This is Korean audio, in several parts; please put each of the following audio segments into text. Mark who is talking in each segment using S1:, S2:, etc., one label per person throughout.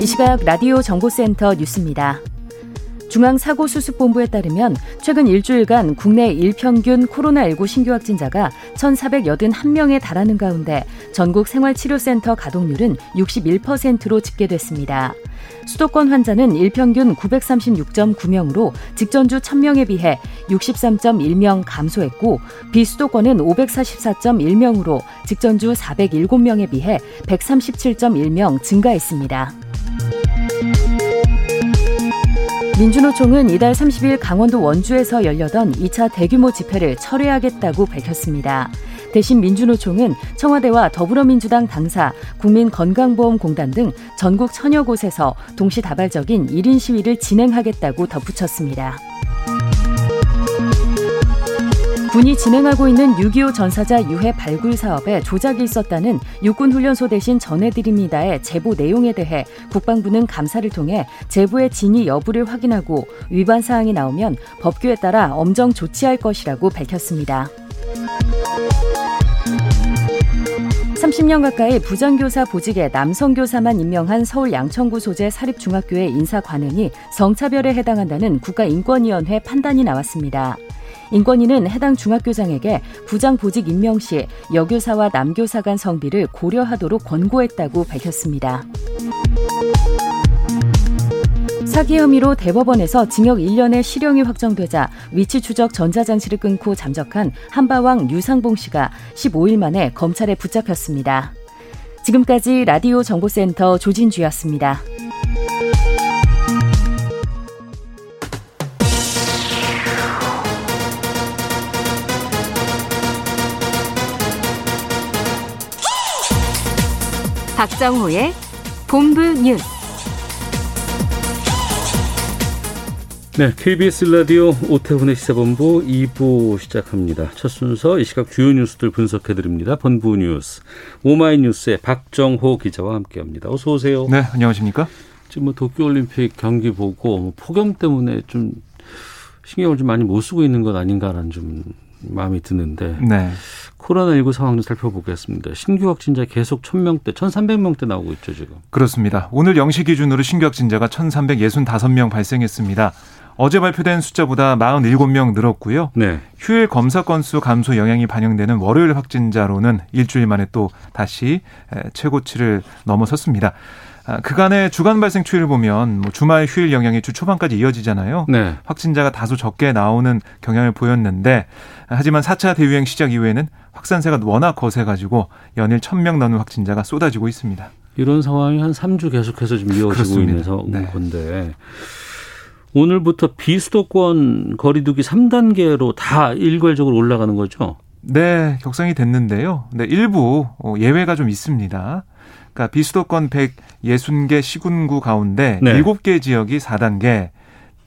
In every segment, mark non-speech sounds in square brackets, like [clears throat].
S1: 이 시각 라디오 정보센터 뉴스입니다. 중앙사고수습본부에 따르면 최근 일주일간 국내 일평균 코로나19 신규 확진자가 1,481명에 달하는 가운데 전국 생활치료센터 가동률은 61%로 집계됐습니다. 수도권 환자는 일평균 936.9명으로 직전주 1000명에 비해 63.1명 감소했고 비수도권은 544.1명으로 직전주 407명에 비해 137.1명 증가했습니다. 민주노총은 이달 30일 강원도 원주에서 열려던 2차 대규모 집회를 철회하겠다고 밝혔습니다. 대신 민주노총은 청와대와 더불어민주당 당사, 국민건강보험공단 등 전국 천여 곳에서 동시다발적인 1인 시위를 진행하겠다고 덧붙였습니다. 군이 진행하고 있는 6.25 전사자 유해 발굴 사업에 조작이 있었다는 육군훈련소 대신 전해드립니다의 제보 내용에 대해 국방부는 감사를 통해 제보의 진위 여부를 확인하고 위반 사항이 나오면 법규에 따라 엄정 조치할 것이라고 밝혔습니다. 30년 가까이 부장교사 보직에 남성교사만 임명한 서울 양천구 소재 사립중학교의 인사 관행이 성차별에 해당한다는 국가인권위원회 판단이 나왔습니다. 인권위는 해당 중학교장에게 부장 보직 임명 시 여교사와 남교사 간 성비를 고려하도록 권고했다고 밝혔습니다. 사기 혐의로 대법원에서 징역 1년의 실형이 확정되자 위치 추적 전자장치를 끊고 잠적한 한바왕 유상봉 씨가 15일 만에 검찰에 붙잡혔습니다. 지금까지 라디오 정보센터 조진주였습니다.
S2: 박정호의 본부 뉴스.
S3: 네, KBS 라디오 오태훈의 시사본부 2부 시작합니다. 첫 순서 이 시각 주요 뉴스들 분석해 드립니다. 본부 뉴스 오마이뉴스의 박정호 기자와 함께합니다. 어서 오세요.
S4: 네, 안녕하십니까?
S3: 지금 뭐 도쿄올림픽 경기 보고 뭐 폭염 때문에 좀 신경을 좀 많이 못 쓰고 있는 것 아닌가라는 좀 마음이 드는데
S4: 네.
S3: 코로나19 상황 좀 살펴보겠습니다. 신규 확진자 계속 1000명대, 1300명대 나오고 있죠, 지금.
S4: 그렇습니다. 오늘 0시 기준으로 신규 확진자가 1365명 발생했습니다. 어제 발표된 숫자보다 47명 늘었고요.
S3: 네.
S4: 휴일 검사 건수 감소 영향이 반영되는 월요일 확진자로는 일주일 만에 또 다시 최고치를 넘어섰습니다. 아, 그간의 주간 발생 추이를 보면 뭐 주말 휴일 영향이 주 초반까지 이어지잖아요.
S3: 네.
S4: 확진자가 다소 적게 나오는 경향을 보였는데 하지만 4차 대유행 시작 이후에는 확산세가 워낙 거세가지고 연일 1000명 넘는 확진자가 쏟아지고 있습니다.
S3: 이런 상황이 한 3주 계속해서 좀 이어지고. 있는
S4: 네.
S3: 건데 오늘부터 비수도권 거리두기 3단계로 다 일괄적으로 올라가는 거죠?
S4: 네, 격상이 됐는데요. 네, 일부 어, 예외가 좀 있습니다. 그러니까 비수도권 160개 시군구 가운데
S3: 네.
S4: 7개 지역이 4단계,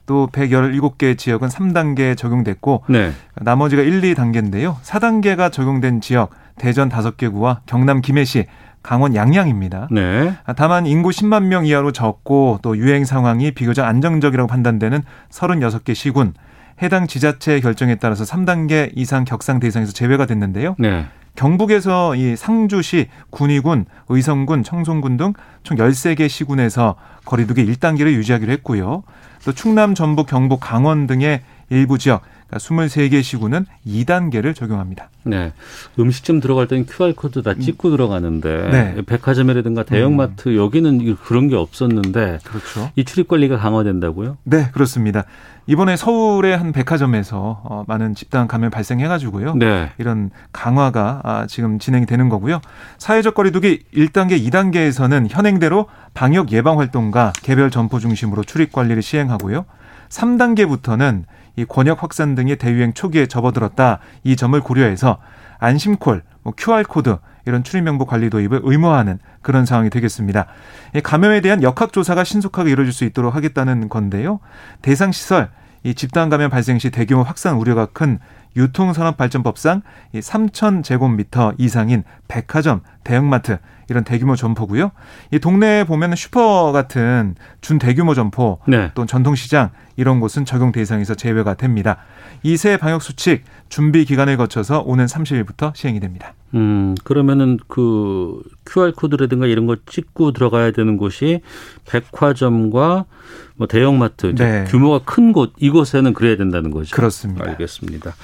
S4: 또 117개 지역은 3단계 적용됐고
S3: 네.
S4: 나머지가 1, 2단계인데요. 4단계가 적용된 지역 대전 5개 구와 경남 김해시, 강원 양양입니다.
S3: 네.
S4: 다만 인구 10만 명 이하로 적고 또 유행 상황이 비교적 안정적이라고 판단되는 36개 시군 해당 지자체 결정에 따라서 3단계 이상 격상 대상에서 제외가 됐는데요.
S3: 네.
S4: 경북에서 이 상주시, 군위군, 의성군, 청송군 등 총 13개 시군에서 거리두기 1단계를 유지하기로 했고요. 또 충남, 전북, 경북, 강원 등의 일부 지역 그러니까 23개 시군은 2단계를 적용합니다.
S3: 네. 음식점 들어갈 때는 QR코드 다 찍고 들어가는데
S4: 네.
S3: 백화점이라든가 대형마트 여기는 그런 게 없었는데
S4: 그렇죠.
S3: 이 출입 관리가 강화된다고요?
S4: 네, 그렇습니다. 이번에 서울의 한 백화점에서 어, 많은 집단 감염 발생해가지고요.
S3: 네.
S4: 이런 강화가 아, 지금 진행이 되는 거고요. 사회적 거리두기 1단계, 2단계에서는 현행대로 방역 예방 활동과 개별 점포 중심으로 출입 관리를 시행하고요. 3단계부터는 이 권역 확산 등의 대유행 초기에 접어들었다 이 점을 고려해서 안심콜, 뭐 QR 코드 이런 출입명부 관리 도입을 의무화하는 그런 상황이 되겠습니다. 감염에 대한 역학 조사가 신속하게 이루어질 수 있도록 하겠다는 건데요. 대상 시설 이 집단 감염 발생 시 대규모 확산 우려가 큰 유통산업발전법상 이 3천 제곱미터 이상인 백화점, 대형마트 이런 대규모 점포고요. 이 동네에 보면 슈퍼 같은 준 대규모 점포 네. 또 전통시장 이런 곳은 적용 대상에서 제외가 됩니다. 이세 방역 수칙 준비 기간을 거쳐서 오는 30일부터 시행이 됩니다.
S3: 음, 그러면은 그 QR 코드라든가 이런 거 찍고 들어가야 되는 곳이 백화점과 뭐 대형마트 네. 규모가 큰 곳 이곳에는 그래야 된다는 거죠.
S4: 그렇습니다.
S3: 알겠습니다.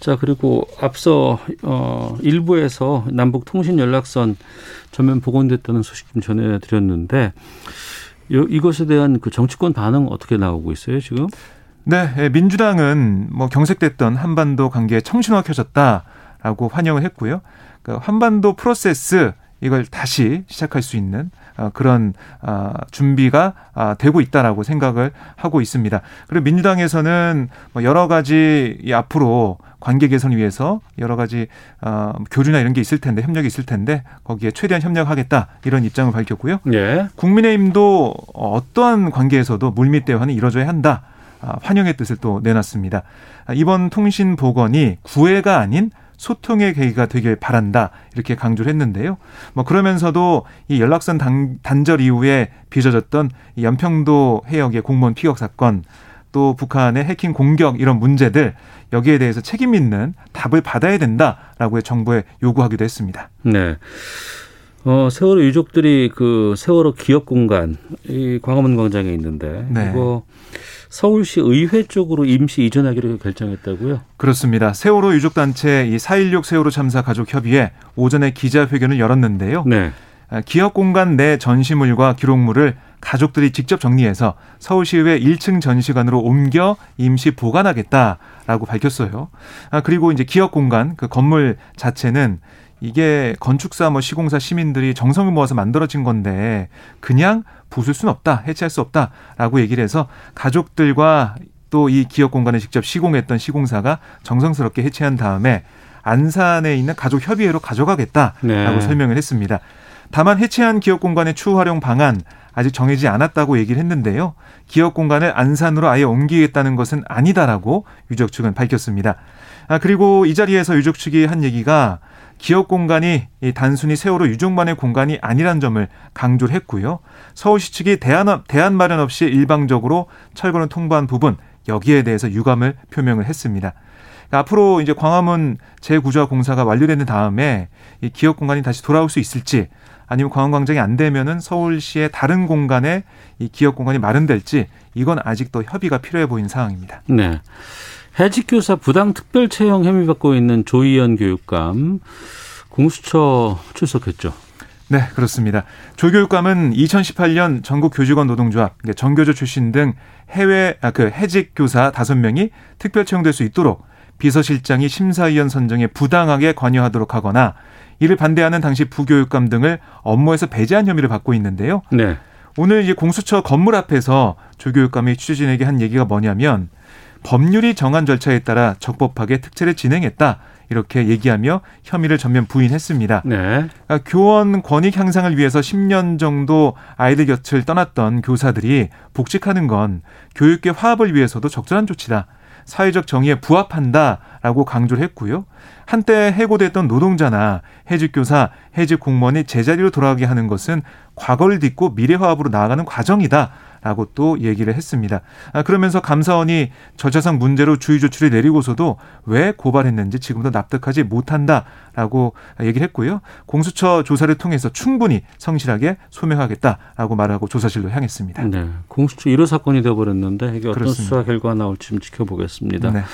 S3: 자 그리고 앞서 어 일부에서 남북 통신 연락선 전면 복원됐다는 소식 좀 전해 드렸는데 이것에 대한 그 정치권 반응 어떻게 나오고 있어요 지금?
S4: 네, 예, 민주당은 뭐 경색됐던 한반도 관계에 청신화 켜졌다라고 환영을 했고요. 그 한반도 프로세스 이걸 다시 시작할 수 있는 어, 그런 어, 준비가 아, 되고 있다라고 생각을 하고 있습니다. 그리고 민주당에서는 뭐 여러 가지 앞으로 관계 개선 위해서 여러 가지 어, 교류나 이런 게 있을 텐데 협력이 있을 텐데 거기에 최대한 협력하겠다 이런 입장을 밝혔고요. 예. 국민의힘도 어떠한 관계에서도 물밑 대화는 이루어져야 한다. 아, 환영의 뜻을 또 내놨습니다. 아, 이번 통신 복원이 구애가 아닌 소통의 계기가 되길 바란다 이렇게 강조를 했는데요. 뭐 그러면서도 이 연락선 단, 단절 이후에 빚어졌던 이 연평도 해역의 공무원 피격 사건 또 북한의 해킹 공격 이런 문제들 여기에 대해서 책임 있는 답을 받아야 된다라고 정부에 요구하기도 했습니다.
S3: 네. 어, 세월호 유족들이 그 세월호 기억 공간 이 광화문 광장에 있는데 네. 이거 서울시 의회 쪽으로 임시 이전하기로 결정했다고요?
S4: 그렇습니다. 세월호 유족 단체 이 4.16 세월호 참사 가족 협의회 오전에 기자회견을 열었는데요. 네. 아, 기업 공간 내 전시물과 기록물을 가족들이 직접 정리해서 서울시의회 1층 전시관으로 옮겨 임시 보관하겠다라고 밝혔어요. 아, 그리고 이제 기업 공간 그 건물 자체는 이게 건축사 뭐 시공사 시민들이 정성을 모아서 만들어진 건데 그냥 부술 수는 없다, 해체할 수 없다라고 얘기를 해서 가족들과 또 이 기업 공간을 직접 시공했던 시공사가 정성스럽게 해체한 다음에 안산에 있는 가족 협의회로 가져가겠다라고 네. 설명을 했습니다. 다만 해체한 기업 공간의 추후 활용 방안 아직 정해지지 않았다고 얘기를 했는데요. 기업 공간을 안산으로 아예 옮기겠다는 것은 아니다라고 유족 측은 밝혔습니다. 아, 그리고 이 자리에서 유족 측이 한 얘기가 기업 공간이 단순히 세월호 유족만의 공간이 아니란 점을 강조를 했고요. 서울시 측이 대안, 대안 마련 없이 일방적으로 철거를 통보한 부분 여기에 대해서 유감을 표명을 했습니다. 그러니까 앞으로 이제 광화문 재구조화 공사가 완료되는 다음에 이 기업 공간이 다시 돌아올 수 있을지 아니면 광화문광장이 안 되면은 서울시의 다른 공간에 이 기업 공간이 마련될지 이건 아직도 협의가 필요해 보이는 상황입니다.
S3: 네. 해직 교사 부당 특별 채용 혐의 받고 있는 조희연 교육감 공수처 출석했죠.
S4: 네, 그렇습니다. 조 교육감은 2018년 전국 교직원 노동조합, 전교조 출신 등 해외 아, 그 해직 교사 5명이 특별 채용될 수 있도록 비서실장이 심사위원 선정에 부당하게 관여하도록 하거나 이를 반대하는 당시 부교육감 등을 업무에서 배제한 혐의를 받고 있는데요. 네. 오늘 이제 공수처 건물 앞에서 조 교육감이 취재진에게 한 얘기가 뭐냐면 법률이 정한 절차에 따라 적법하게 특채를 진행했다. 이렇게 얘기하며 혐의를 전면 부인했습니다. 네. 그러니까 교원 권익 향상을 위해서 10년 정도 아이들 곁을 떠났던 교사들이 복직하는 건 교육계 화합을 위해서도 적절한 조치다. 사회적 정의에 부합한다라고 강조를 했고요. 한때 해고됐던 노동자나 해직 교사, 해직 공무원이 제자리로 돌아가게 하는 것은 과거를 딛고 미래 화합으로 나아가는 과정이다. 라고 또 얘기를 했습니다. 아, 그러면서 감사원이 저차상 문제로 주의 조치를 내리고서도 왜 고발했는지 지금도 납득하지 못한다라고 얘기를 했고요. 공수처 조사를 통해서 충분히 성실하게 소명하겠다라고 말하고 조사실로 향했습니다.
S3: 네. 공수처 1호 사건이 되어버렸는데 이게 어떤 그렇습니다. 수사 결과가 나올지 좀 지켜보겠습니다. 네.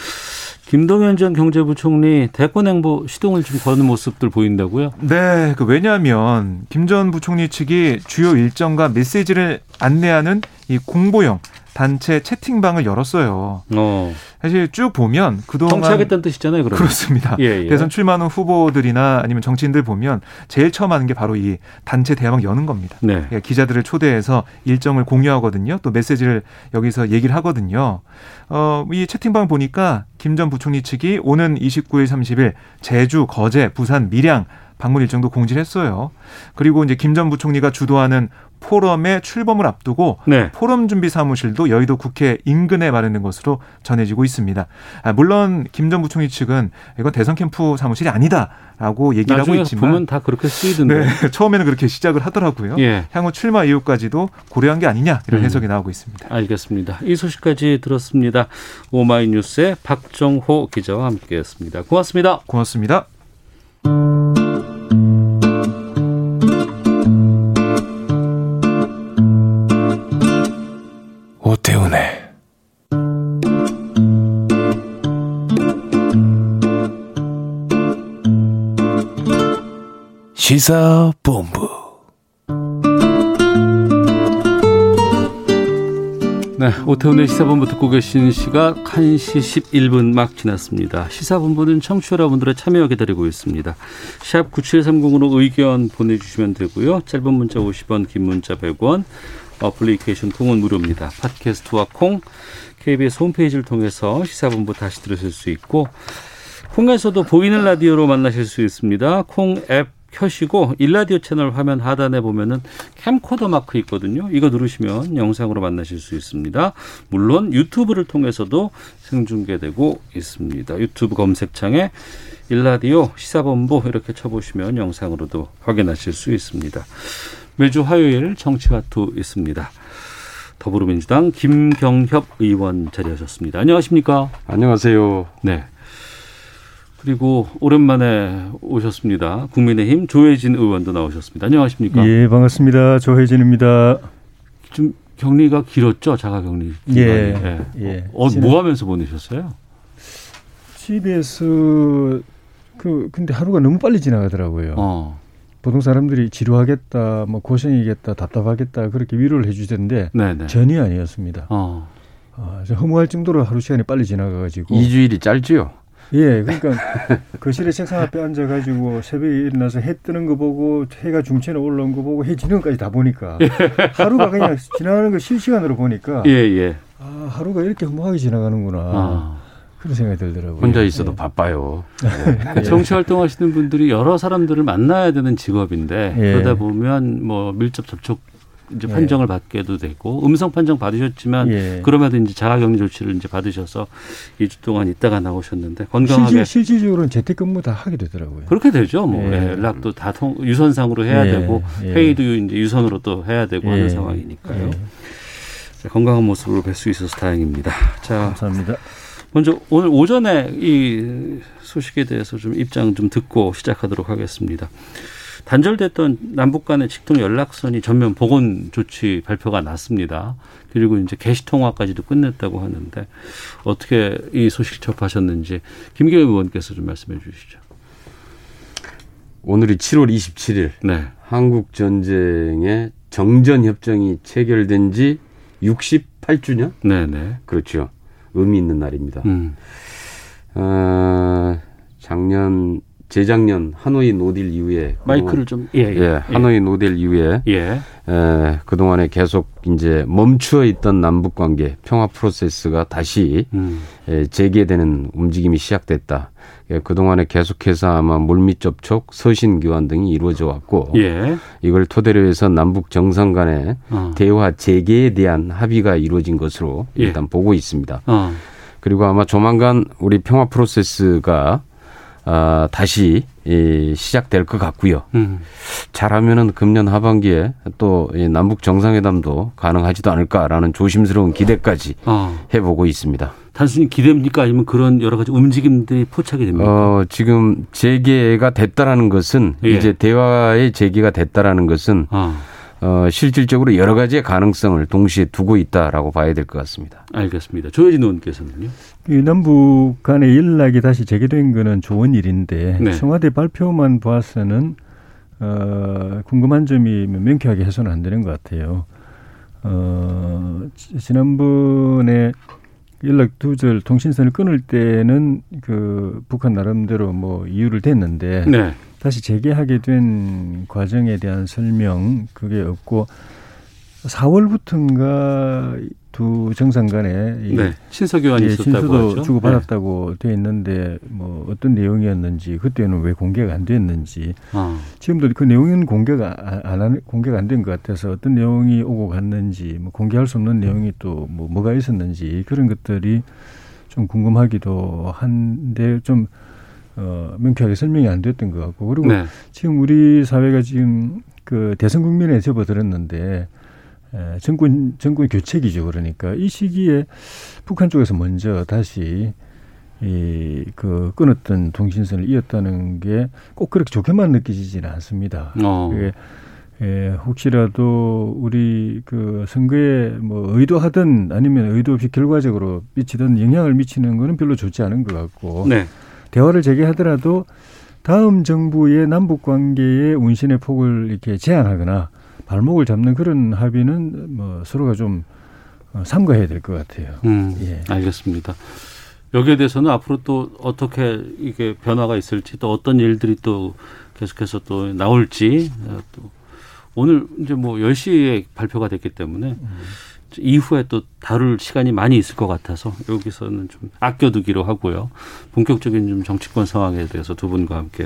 S3: 김동연 전 경제부총리 대권 행보 시동을 좀 거는 모습들 보인다고요?
S4: 네, 그 왜냐하면 김 전 부총리 측이 주요 일정과 메시지를 안내하는 이 공보형 단체 채팅방을 열었어요. 어. 사실 쭉 보면 그동안
S3: 정치하겠다는 뜻이잖아요. 그러면.
S4: 그렇습니다. 예, 예. 대선 출마하는 후보들이나 아니면 정치인들 보면 제일 처음 하는 게 바로 이 단체 대화방 여는 겁니다. 네. 그러니까 기자들을 초대해서 일정을 공유하거든요. 또 메시지를 여기서 얘기를 하거든요. 어, 이 채팅방 보니까 김 전 부총리 측이 오는 29일, 30일 제주, 거제, 부산, 밀양 방문 일정도 공지했어요. 그리고 이제 김 전 부총리가 주도하는 포럼의 출범을 앞두고
S3: 네.
S4: 포럼 준비 사무실도 여의도 국회 인근에 마련된 것으로 전해지고 있습니다. 아, 물론 김 전 부총리 측은 이건 대선 캠프 사무실이 아니다라고 얘기를 하고 있지만
S3: 보면 다 그렇게 쓰이던데.
S4: 네, [laughs] 처음에는 그렇게 시작을 하더라고요.
S3: 예.
S4: 향후 출마 이후까지도 고려한 게 아니냐 이런
S3: 음.
S4: 해석이 나오고 있습니다.
S3: 알겠습니다. 이 소식까지 들었습니다. 오마이뉴스의 박정호 기자와 함께했습니다. 고맙습니다.
S4: 고맙습니다.
S5: 시사본부
S3: 네, 오태훈의 시사본부 듣고 계신 시각 1시 11분 막 지났습니다. 시사본부는 청취자 여러분들의 참여 기다리고 있습니다. 샵 9730으로 의견 보내주시면 되고요. 짧은 문자 50원, 긴 문자 100원, 어플리케이션 콩은 무료입니다. 팟캐스트와 콩, KBS 홈페이지를 통해서 시사본부 다시 들으실 수 있고 콩에서도 보이는 라디오로 만나실 수 있습니다. 콩 앱 켜시고 일라디오 채널 화면 하단에 보면은 캠코더 마크 있거든요. 이거 누르시면 영상으로 만나실 수 있습니다. 물론 유튜브를 통해서도 생중계되고 있습니다. 유튜브 검색창에 일라디오 시사본부 이렇게 쳐보시면 영상으로도 확인하실 수 있습니다. 매주 화요일 정치화투 있습니다. 더불어민주당 김경협 의원 자리하셨습니다. 안녕하십니까?
S6: 안녕하세요.
S3: 네. 그리고 오랜만에 오셨습니다. 국민의힘 조혜진 의원도 나오셨습니다. 안녕하십니까?
S7: 예, 반갑습니다. 조혜진입니다.
S3: 좀 격리가 길었죠, 자가 격리. 기간이.
S7: 예, 예.
S3: 어, 뭐 하면서 보내셨어요?
S7: 집에서 그 근데 하루가 너무 빨리 지나가더라고요.
S3: 어,
S7: 보통 사람들이 지루하겠다, 뭐 고생이겠다, 답답하겠다 그렇게 위로를 해주던데
S3: 네네.
S7: 전혀 아니었습니다.
S3: 어,
S7: 아, 저 허무할 정도로 하루 시간이 빨리 지나가가지고.
S6: 2주일이 짧지요?
S7: 예, 그러니까 [laughs] 거실에 책상 앞에 앉아가지고 새벽에 일어나서 해 뜨는 거 보고 해가 중천에 올라온 거 보고 해 지는 것까지 다 보니까 하루가 그냥 지나가는 거 실시간으로 보니까
S3: 예, 예.
S7: 아, 하루가 이렇게 허무하게 지나가는구나.
S3: 아.
S7: 그런 생각이 들더라고요.
S6: 혼자 있어도
S7: 예.
S6: 바빠요. [laughs]
S7: 예.
S3: 정치 활동하시는 분들이 여러 사람들을 만나야 되는 직업인데
S7: 예.
S3: 그러다 보면 뭐 밀접 접촉 이제
S7: 예.
S3: 판정을 받게도 되고 음성 판정 받으셨지만
S7: 예.
S3: 그럼에도 이제 자가격리 조치를 이제 받으셔서 2주 동안 있다가 나오셨는데 건강하게
S7: 실질, 실질적으로는 재택근무 다 하게 되더라고요.
S3: 그렇게 되죠. 뭐
S7: 예.
S3: 예, 연락도 다 통, 유선상으로 해야
S7: 예,
S3: 되고
S7: 예.
S3: 회의도 이제 유선으로 또 해야 되고 하는
S7: 예.
S3: 상황이니까요.
S7: 예.
S3: 자, 건강한 모습으로 뵐 수 있어서 다행입니다. 자,
S7: 감사합니다.
S3: 먼저 오늘 오전에 이 소식에 대해서 좀 입장 좀 듣고 시작하도록 하겠습니다. 단절됐던 남북 간의 직통 연락선이 전면 복원 조치 발표가 났습니다. 그리고 이제 게시 통화까지도 끝냈다고 하는데 어떻게 이 소식 접하셨는지 김기현 의원께서 좀 말씀해 주시죠.
S6: 오늘이 7월 27일
S3: 네.
S6: 한국 전쟁의 정전 협정이 체결된 지 68주년?
S3: 네, 네.
S6: 그렇죠. 의미 있는 날입니다.
S3: 음.
S6: 어, 작년 재작년 하노이 no deal 이후에
S3: 마이크를 좀 예, 예.
S6: 예, 하노이 no deal 이후에
S3: 예.
S6: 에, 그동안에 계속 이제 멈추어 있던 남북 관계 평화 프로세스가 다시
S3: 음.
S6: 에, 재개되는 움직임이 시작됐다. 예, 그동안에 계속해서 아마 물밑 접촉, 서신 교환 등이 이루어져 왔고
S3: 예.
S6: 이걸 토대로 해서 남북 정상 간의
S3: 어.
S6: 대화 재개에 대한 합의가 이루어진 것으로
S3: 예.
S6: 일단 보고 있습니다.
S3: 어.
S6: 그리고 아마 조만간 우리 평화 프로세스가 아, 다시 이, 시작될 것 같고요.
S3: 음.
S6: 잘하면은 금년 하반기에 또 이 남북 정상회담도 가능하지도 않을까라는 조심스러운 기대까지
S3: 어.
S6: 해보고 있습니다.
S3: 단순히 기대입니까? 아니면 그런 여러 가지 움직임들이 포착이 됩니까?
S6: 어, 지금 재개가 됐다라는 것은
S3: 예.
S6: 이제 대화의 재개가 됐다라는 것은
S3: 어.
S6: 어, 실질적으로 여러 가지의 가능성을 동시에 두고 있다라고 봐야 될 것 같습니다.
S3: 알겠습니다. 조혜진 의원께서는요?
S7: 이 남북 간의 연락이 다시 재개된 거는 좋은 일인데
S3: 네.
S7: 청와대 발표만 봐서는 어, 궁금한 점이 명쾌하게 해서는 안 되는 것 같아요. 어, 지- 지난번에 연락 두절 통신선을 끊을 때는 그 북한 나름대로 뭐 이유를 댔는데
S3: 네.
S7: 다시 재개하게 된 과정에 대한 설명 그게 없고 4월부터인가 두 정상 간에 이
S3: 네. 신서 교환이
S7: 예,
S3: 있었다고 하죠.
S7: 주고 받았다고 돼 있는데 뭐 어떤 내용이었는지 그때는 왜 공개가 안 됐는지
S3: 아,
S7: 지금도 그 내용은 공개가 안- 안 하는 공개가 안 된 것 같아서 어떤 내용이 오고 갔는지 뭐 공개할 수 없는 내용이 또 뭐 뭐가 있었는지 그런 것들이 좀 궁금하기도 한데 좀 어, 명쾌하게 설명이 안 됐던 것 같고 그리고
S3: 네.
S7: 지금 우리 사회가 지금 그 대선 국민에 접어들었는데 에, 정권 정권 교체기죠 그러니까 이 시기에 북한 쪽에서 먼저 다시 이그 끊었던 통신선을 이었다는 게 꼭 그렇게 좋게만 느껴지지는 않습니다.
S3: 어.
S7: 그게 예, 혹시라도 우리 그 선거에 뭐 의도하든 아니면 의도 없이 결과적으로 미치든 영향을 미치는 거는 별로 좋지 않은 것 같고
S3: 네.
S7: 대화를 재개하더라도 다음 정부의 남북 관계의 운신의 폭을 이렇게 제한하거나 발목을 잡는 그런 합의는 뭐 서로가 좀 어, 삼가해야 될 것 같아요.
S3: 음,
S7: 예.
S3: 알겠습니다. 여기에 대해서는 앞으로 또 어떻게 이게 변화가 있을지 또 어떤 일들이 또 계속해서 또 나올지 어, 또 오늘 이제 뭐 10시에 발표가 됐기 때문에 이후에 또 다룰 시간이 많이 있을 것 같아서 여기서는 좀 아껴두기로 하고요. 본격적인 좀 정치권 상황에 대해서 두 분과 함께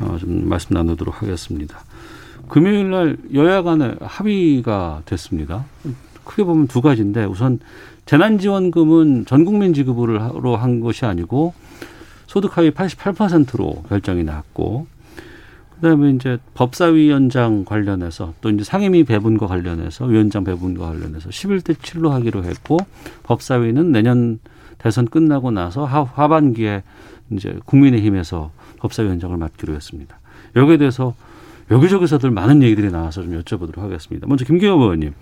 S3: 어, 좀 말씀 나누도록 하겠습니다. 금요일 날 여야 간에 합의가 됐습니다. 크게 보면 두 가지인데 우선 재난지원금은 전 국민 지급으로 한 것이 아니고 소득 하위 88%로 결정이 났고 그다음에 이제 법사위원장 관련해서 또 이제 상임위 배분과 관련해서 위원장 배분과 관련해서 11대 7로 하기로 했고 법사위는 내년 대선 끝나고 나서 하, 하반기에 이제 국민의힘에서 법사위원장을 맡기로 했습니다. 여기에 대해서 여기저기서들 많은 얘기들이 나와서 좀 여쭤보도록 하겠습니다. 먼저 김경호 의원님.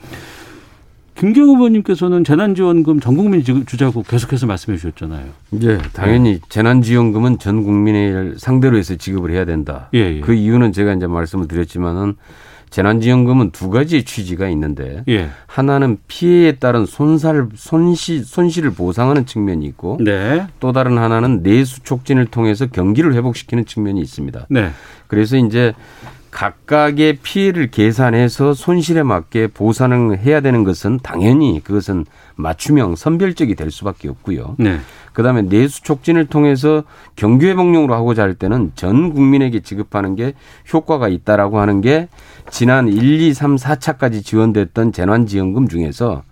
S3: 김경호 의원님께서는 재난지원금 전 국민 주자고 계속해서 말씀해 주셨잖아요.
S6: 예, 당연히 재난지원금은 전 국민을 상대로 해서 지급을 해야 된다.
S3: 예, 예.
S6: 그 이유는 제가 이제 말씀을 드렸지만은 재난지원금은 두 가지의 취지가 있는데
S3: 예.
S6: 하나는 피해에 따른 손살 손실 손실을 보상하는 측면이 있고
S3: 네.
S6: 또 다른 하나는 내수 촉진을 통해서 경기를 회복시키는 측면이 있습니다.
S3: 네.
S6: 그래서 이제 각각의 피해를 계산해서 손실에 맞게 보상을 해야 되는 것은 당연히 그것은 맞춤형 선별적이 될 수밖에 없고요.
S3: 네.
S6: 그다음에 내수 촉진을 통해서 경기 회복용으로 하고자 할 때는 전 국민에게 지급하는 게 효과가 있다라고 하는 게 지난 1, 2, 3, 4차까지 지원됐던 재난 지원금 중에서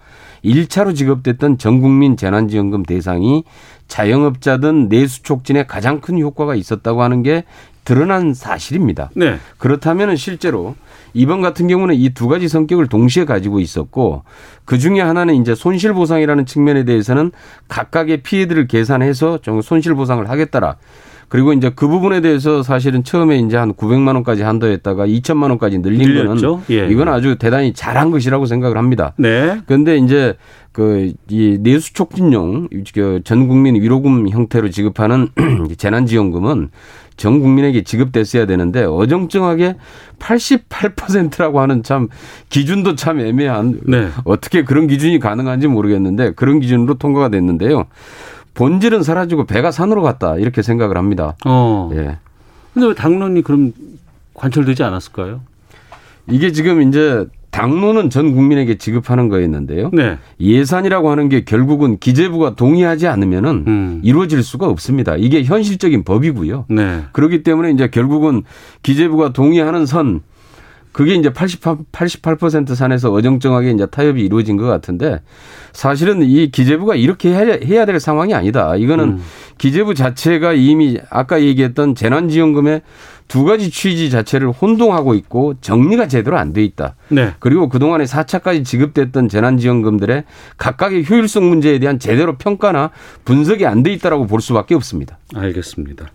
S6: 1차로 지급됐던 전 국민 재난 지원금 대상이 자영업자든 내수 촉진에 가장 큰 효과가 있었다고 하는 게 드러난 사실입니다.
S3: 네.
S6: 그렇다면 실제로 이번 같은 경우는 이 두 가지 성격을 동시에 가지고 있었고 그 중에 하나는 이제 손실 보상이라는 측면에 대해서는 각각의 피해들을 계산해서 좀 손실 보상을 하겠다라. 그리고 이제 그 부분에 대해서 사실은 처음에 이제 한 900만 원까지 한도했다가 2천만 원까지 늘린
S3: 늘렸죠?
S6: 거는
S3: 예.
S6: 이건 아주 대단히 잘한 것이라고 생각을 합니다.
S3: 네.
S6: 그런데 이제 그 이 내수 촉진용 그전 국민 위로금 형태로 지급하는 [clears throat] 재난지원금은 전 국민에게 지급됐어야 되는데 어정쩡하게 88%라고 하는 참 기준도 참 애매한
S3: 네.
S6: 어떻게 그런 기준이 가능한지 모르겠는데 그런 기준으로 통과가 됐는데요. 본질은 사라지고 배가 산으로 갔다 이렇게 생각을 합니다.
S3: 어.
S6: 예.
S3: 근데 왜 당론이 그럼 관철되지 않았을까요?
S6: 이게 지금 이제 당론은 전 국민에게 지급하는 거였는데요.
S3: 네.
S6: 예산이라고 하는 게 결국은 기재부가 동의하지 않으면은
S3: 음.
S6: 이루어질 수가 없습니다. 이게 현실적인 법이고요.
S3: 네.
S6: 그렇기 때문에 이제 결국은 기재부가 동의하는 선 그게 이제 88, 88% 선에서 어정쩡하게 이제 타협이 이루어진 것 같은데 사실은 이 기재부가 이렇게 해야, 해야 될 상황이 아니다. 이거는
S3: 음.
S6: 기재부 자체가 이미 아까 얘기했던 재난지원금의 두 가지 취지 자체를 혼동하고 있고 정리가 제대로 안 돼 있다.
S3: 네.
S6: 그리고 그동안에 4차까지 지급됐던 재난지원금들의 각각의 효율성 문제에 대한 제대로 평가나 분석이 안 돼 있다라고 볼 수밖에 없습니다.
S3: 알겠습니다.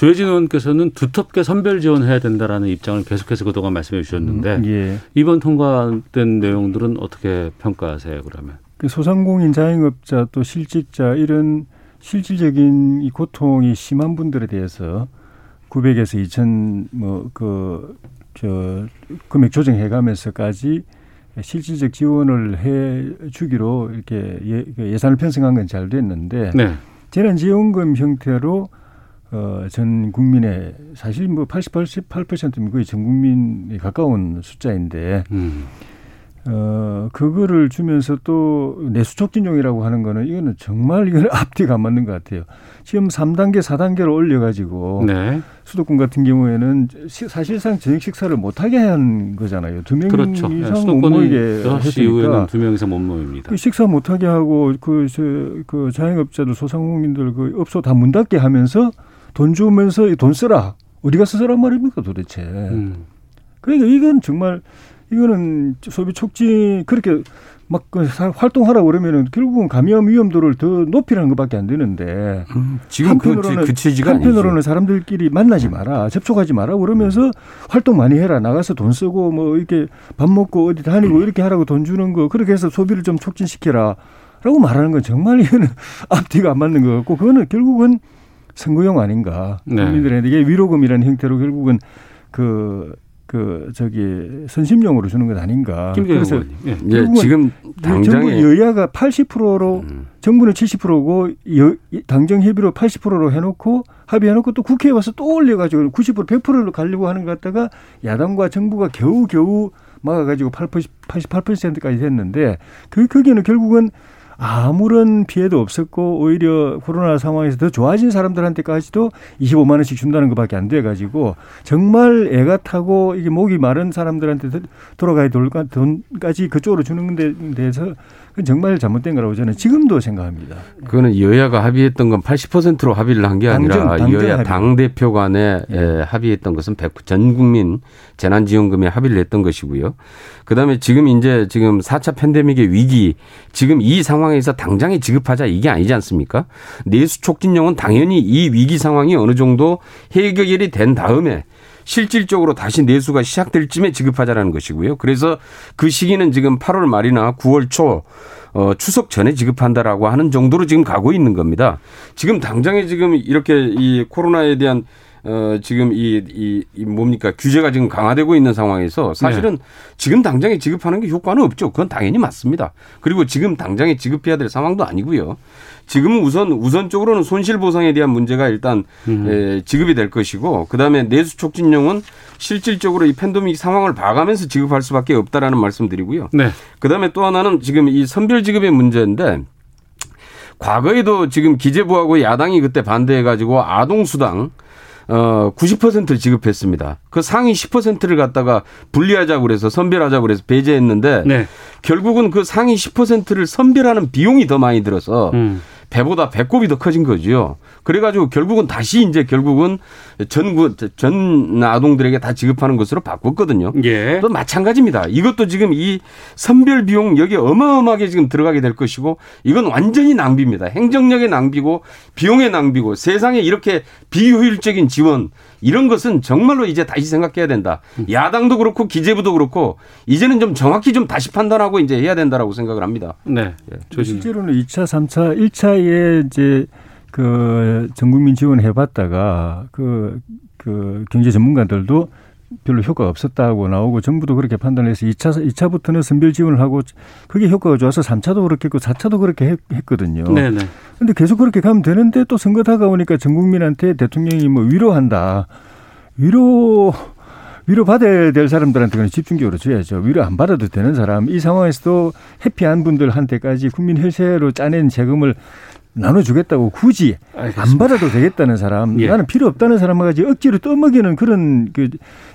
S3: 조혜진 의원께서는 두텁게 선별 지원해야 된다라는 입장을 계속해서 그동안 말씀해 주셨는데
S7: 예.
S3: 이번 통과된 내용들은 어떻게 평가하세요, 그러면?
S7: 그 소상공인 자영업자 또 실직자 이런 실질적인 이 고통이 심한 분들에 대해서 900에서 2천 뭐그 저 금액 조정해 가면서까지 실질적 지원을 해 주기로 이렇게 예, 그 예산을 편성한 건 잘 됐는데
S3: 네.
S7: 재난지원금 형태로 어, 전 국민의 사실 뭐 88, 88%면 거의 전 국민에 가까운 숫자인데
S3: 음.
S7: 어, 그거를 주면서 또 내수 촉진용이라고 하는 거는 이거는 정말 이거는 [laughs] 앞뒤가 안 맞는 것 같아요. 지금 3단계, 4단계로 올려가지고
S3: 네.
S7: 수도권 같은 경우에는 시- 사실상 저녁 식사를 못하게 한 거잖아요. 두명
S3: 그렇죠. 예,
S7: 이상 못
S3: 수도권은
S7: 모이게
S3: 6시 이후에는
S7: 했으니까
S3: 두명 이상 못 모입니다.
S7: 그 식사 못하게 하고 그, 저, 그 자영업자들 소상공인들 그 업소 다 문 닫게 하면서 돈 주면서 이돈 쓰라. 어디 가서 쓰란 말입니까 도대체.
S3: 음.
S7: 그러니까 이건 정말 이거는 소비 촉진 그렇게 막그 사- 활동하라고 그러면은 결국은 감염 위험도를 더 높이라는 것밖에 안 되는데
S6: 지금 그, 그 취지가
S7: 한편으로는
S6: 아니죠.
S7: 사람들끼리 만나지 마라 접촉하지 마라 그러면서 활동 많이 해라 나가서 돈 쓰고 뭐 이렇게 밥 먹고 어디 다니고 이렇게 하라고 돈 주는 거 그렇게 해서 소비를 좀 촉진시켜라 라고 말하는 건 정말 이거는 [laughs] 앞뒤가 안 맞는 것 같고 그거는 결국은 선거용 아닌가
S3: 네.
S7: 국민들에게 위로금이라는 형태로 결국은 그 그 저기 선심용으로 주는 것 아닌가. 그래서.
S3: 예.
S6: 예, 지금
S7: 정부
S6: 당장에
S7: 여야가 80%로
S6: 음.
S7: 정부는 70%고 여, 당정 협의로 80%로 해놓고 합의해놓고 또 국회에 와서 또 올려가지고 90% 100%로 가려고 하는 것 같다가 야당과 정부가 겨우 겨우 막아가지고 80, 88%까지 됐는데 그 거기는 결국은 아무런 피해도 없었고 오히려 코로나 상황에서 더 좋아진 사람들한테까지도 25만 원씩 준다는 것밖에 안 돼가지고 정말 애가 타고 이게 목이 마른 사람들한테 더- 돌아가야 될 돈까지 그쪽으로 주는 데 대해서 그건 정말 잘못된 거라고 저는 지금도 생각합니다.
S6: 그거는 여야가 합의했던 건 80%로 합의를 한 게 아니라
S7: 당정,
S6: 여야
S7: 합의.
S6: 당 대표 간에
S7: 예.
S6: 에, 합의했던 것은 100, 전 국민 재난지원금에 합의를 했던 것이고요. 그다음에 지금 이제 지금 4차 팬데믹의 위기 지금 이 상황 에서 당장에 지급하자 이게 아니지 않습니까? 내수 촉진령은 당연히 이 위기 상황이 어느 정도 해결이 된 다음에 실질적으로 다시 내수가 시작될 쯤에 지급하자라는 것이고요. 그래서 그 시기는 지금 8월 말이나 9월 초 어, 추석 전에 지급한다라고 하는 정도로 지금 가고 있는 겁니다. 지금 당장에 지금 이렇게 이 코로나에 대한 어, 지금 이, 이, 이 뭡니까 규제가 지금 강화되고 있는 상황에서 사실은 지금 당장에 지급하는 게 효과는 없죠. 그건 당연히 맞습니다. 그리고 지금 당장에 지급해야 될 상황도 아니고요. 지금은 우선 우선적으로는 손실 보상에 대한 문제가 일단 에, 지급이 될 것이고 그다음에 내수 촉진령은 실질적으로 이 팬데믹 상황을 봐가면서 지급할 수밖에 없다라는 말씀드리고요.
S3: 네.
S6: 그다음에 또 하나는 지금 이 선별 지급의 문제인데 과거에도 지금 기재부하고 야당이 그때 반대해 가지고 아동 수당 어 90%를 지급했습니다. 그 상위 10%를 갖다가 분리하자고 그래서 선별하자고 그래서 배제했는데
S3: 네.
S6: 결국은 그 상위 10%를 선별하는 비용이 더 많이 들어서
S3: 음.
S6: 배보다 배꼽이 더 커진 거죠. 그래가지고 결국은 다시 이제 결국은 전, 전 아동들에게 다 지급하는 것으로 바꿨거든요.
S3: 예.
S6: 또 마찬가지입니다. 이것도 지금 이 선별 비용 여기 어마어마하게 지금 들어가게 될 것이고 이건 완전히 낭비입니다. 행정력의 낭비고 비용의 낭비고 세상에 이렇게 비효율적인 지원 이런 것은 정말로 이제 다시 생각해야 된다. 야당도 그렇고 기재부도 그렇고 이제는 좀 정확히 좀 다시 판단하고 이제 해야 된다라고 생각을 합니다.
S3: 네. 조심.
S7: 실제로는 2차, 3차, 1차 에 이제 그 전국민 지원 해봤다가 그, 그 경제 전문가들도 별로 효과가 없었다고 나오고 정부도 그렇게 판단해서 2차, 2차부터는 선별 지원을 하고 그게 효과가 좋아서 3차도 그렇게 했고 4차도 그렇게 했, 했거든요.
S3: 네네.
S7: 근데 계속 그렇게 가면 되는데 또 선거 다가오니까 전 국민한테 대통령이 뭐 위로한다. 위로 위로 받아야 될 사람들한테는 집중적으로 줘야죠. 위로 안 받아도 되는 사람. 이 상황에서도 해피한 분들한테까지 국민 혈세로 짜낸 세금을 나눠주겠다고 굳이 안 받아도 되겠다는 사람,
S3: 예.
S7: 나는 필요 없다는 사람까지 억지로 떠먹이는 그런 그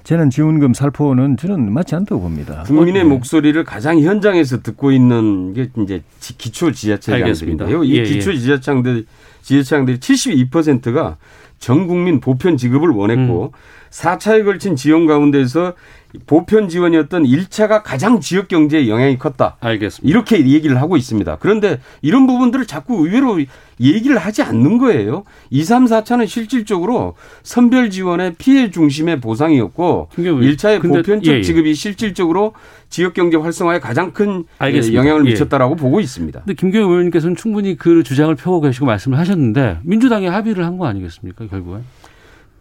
S7: 재난 지원금 살포는 저는 맞지 않다고 봅니다.
S6: 국민의
S7: 네.
S6: 목소리를 가장 현장에서 듣고 있는 게 이제 지- 기초 지자체장들인데요. 이
S3: 알겠습니다. 예,
S6: 기초 지자체장들 지자체장들이 72%가 전 국민 보편 지급을 원했고
S3: 음.
S6: 4차에 걸친 지원 가운데서 보편 지원이었던 1차가 가장 지역 경제에 영향이 컸다.
S3: 알겠습니다.
S6: 이렇게 얘기를 하고 있습니다. 그런데 이런 부분들을 자꾸 의외로 얘기를 하지 않는 거예요. 2, 3, 4차는 실질적으로 선별 지원의 피해 중심의 보상이었고
S3: 김경우
S6: 1차의
S3: 근데-
S6: 보편적
S3: 예, 예.
S6: 지급이 실질적으로 지역 경제 활성화에 가장 큰
S3: 알겠습니다.
S6: 영향을
S3: 예.
S6: 미쳤다라고 보고 있습니다.
S3: 근데 김경호 의원님께서는 충분히 그 주장을 펴고 계시고 말씀을 하셨는데 민주당이 합의를 한 거 아니겠습니까 결국은?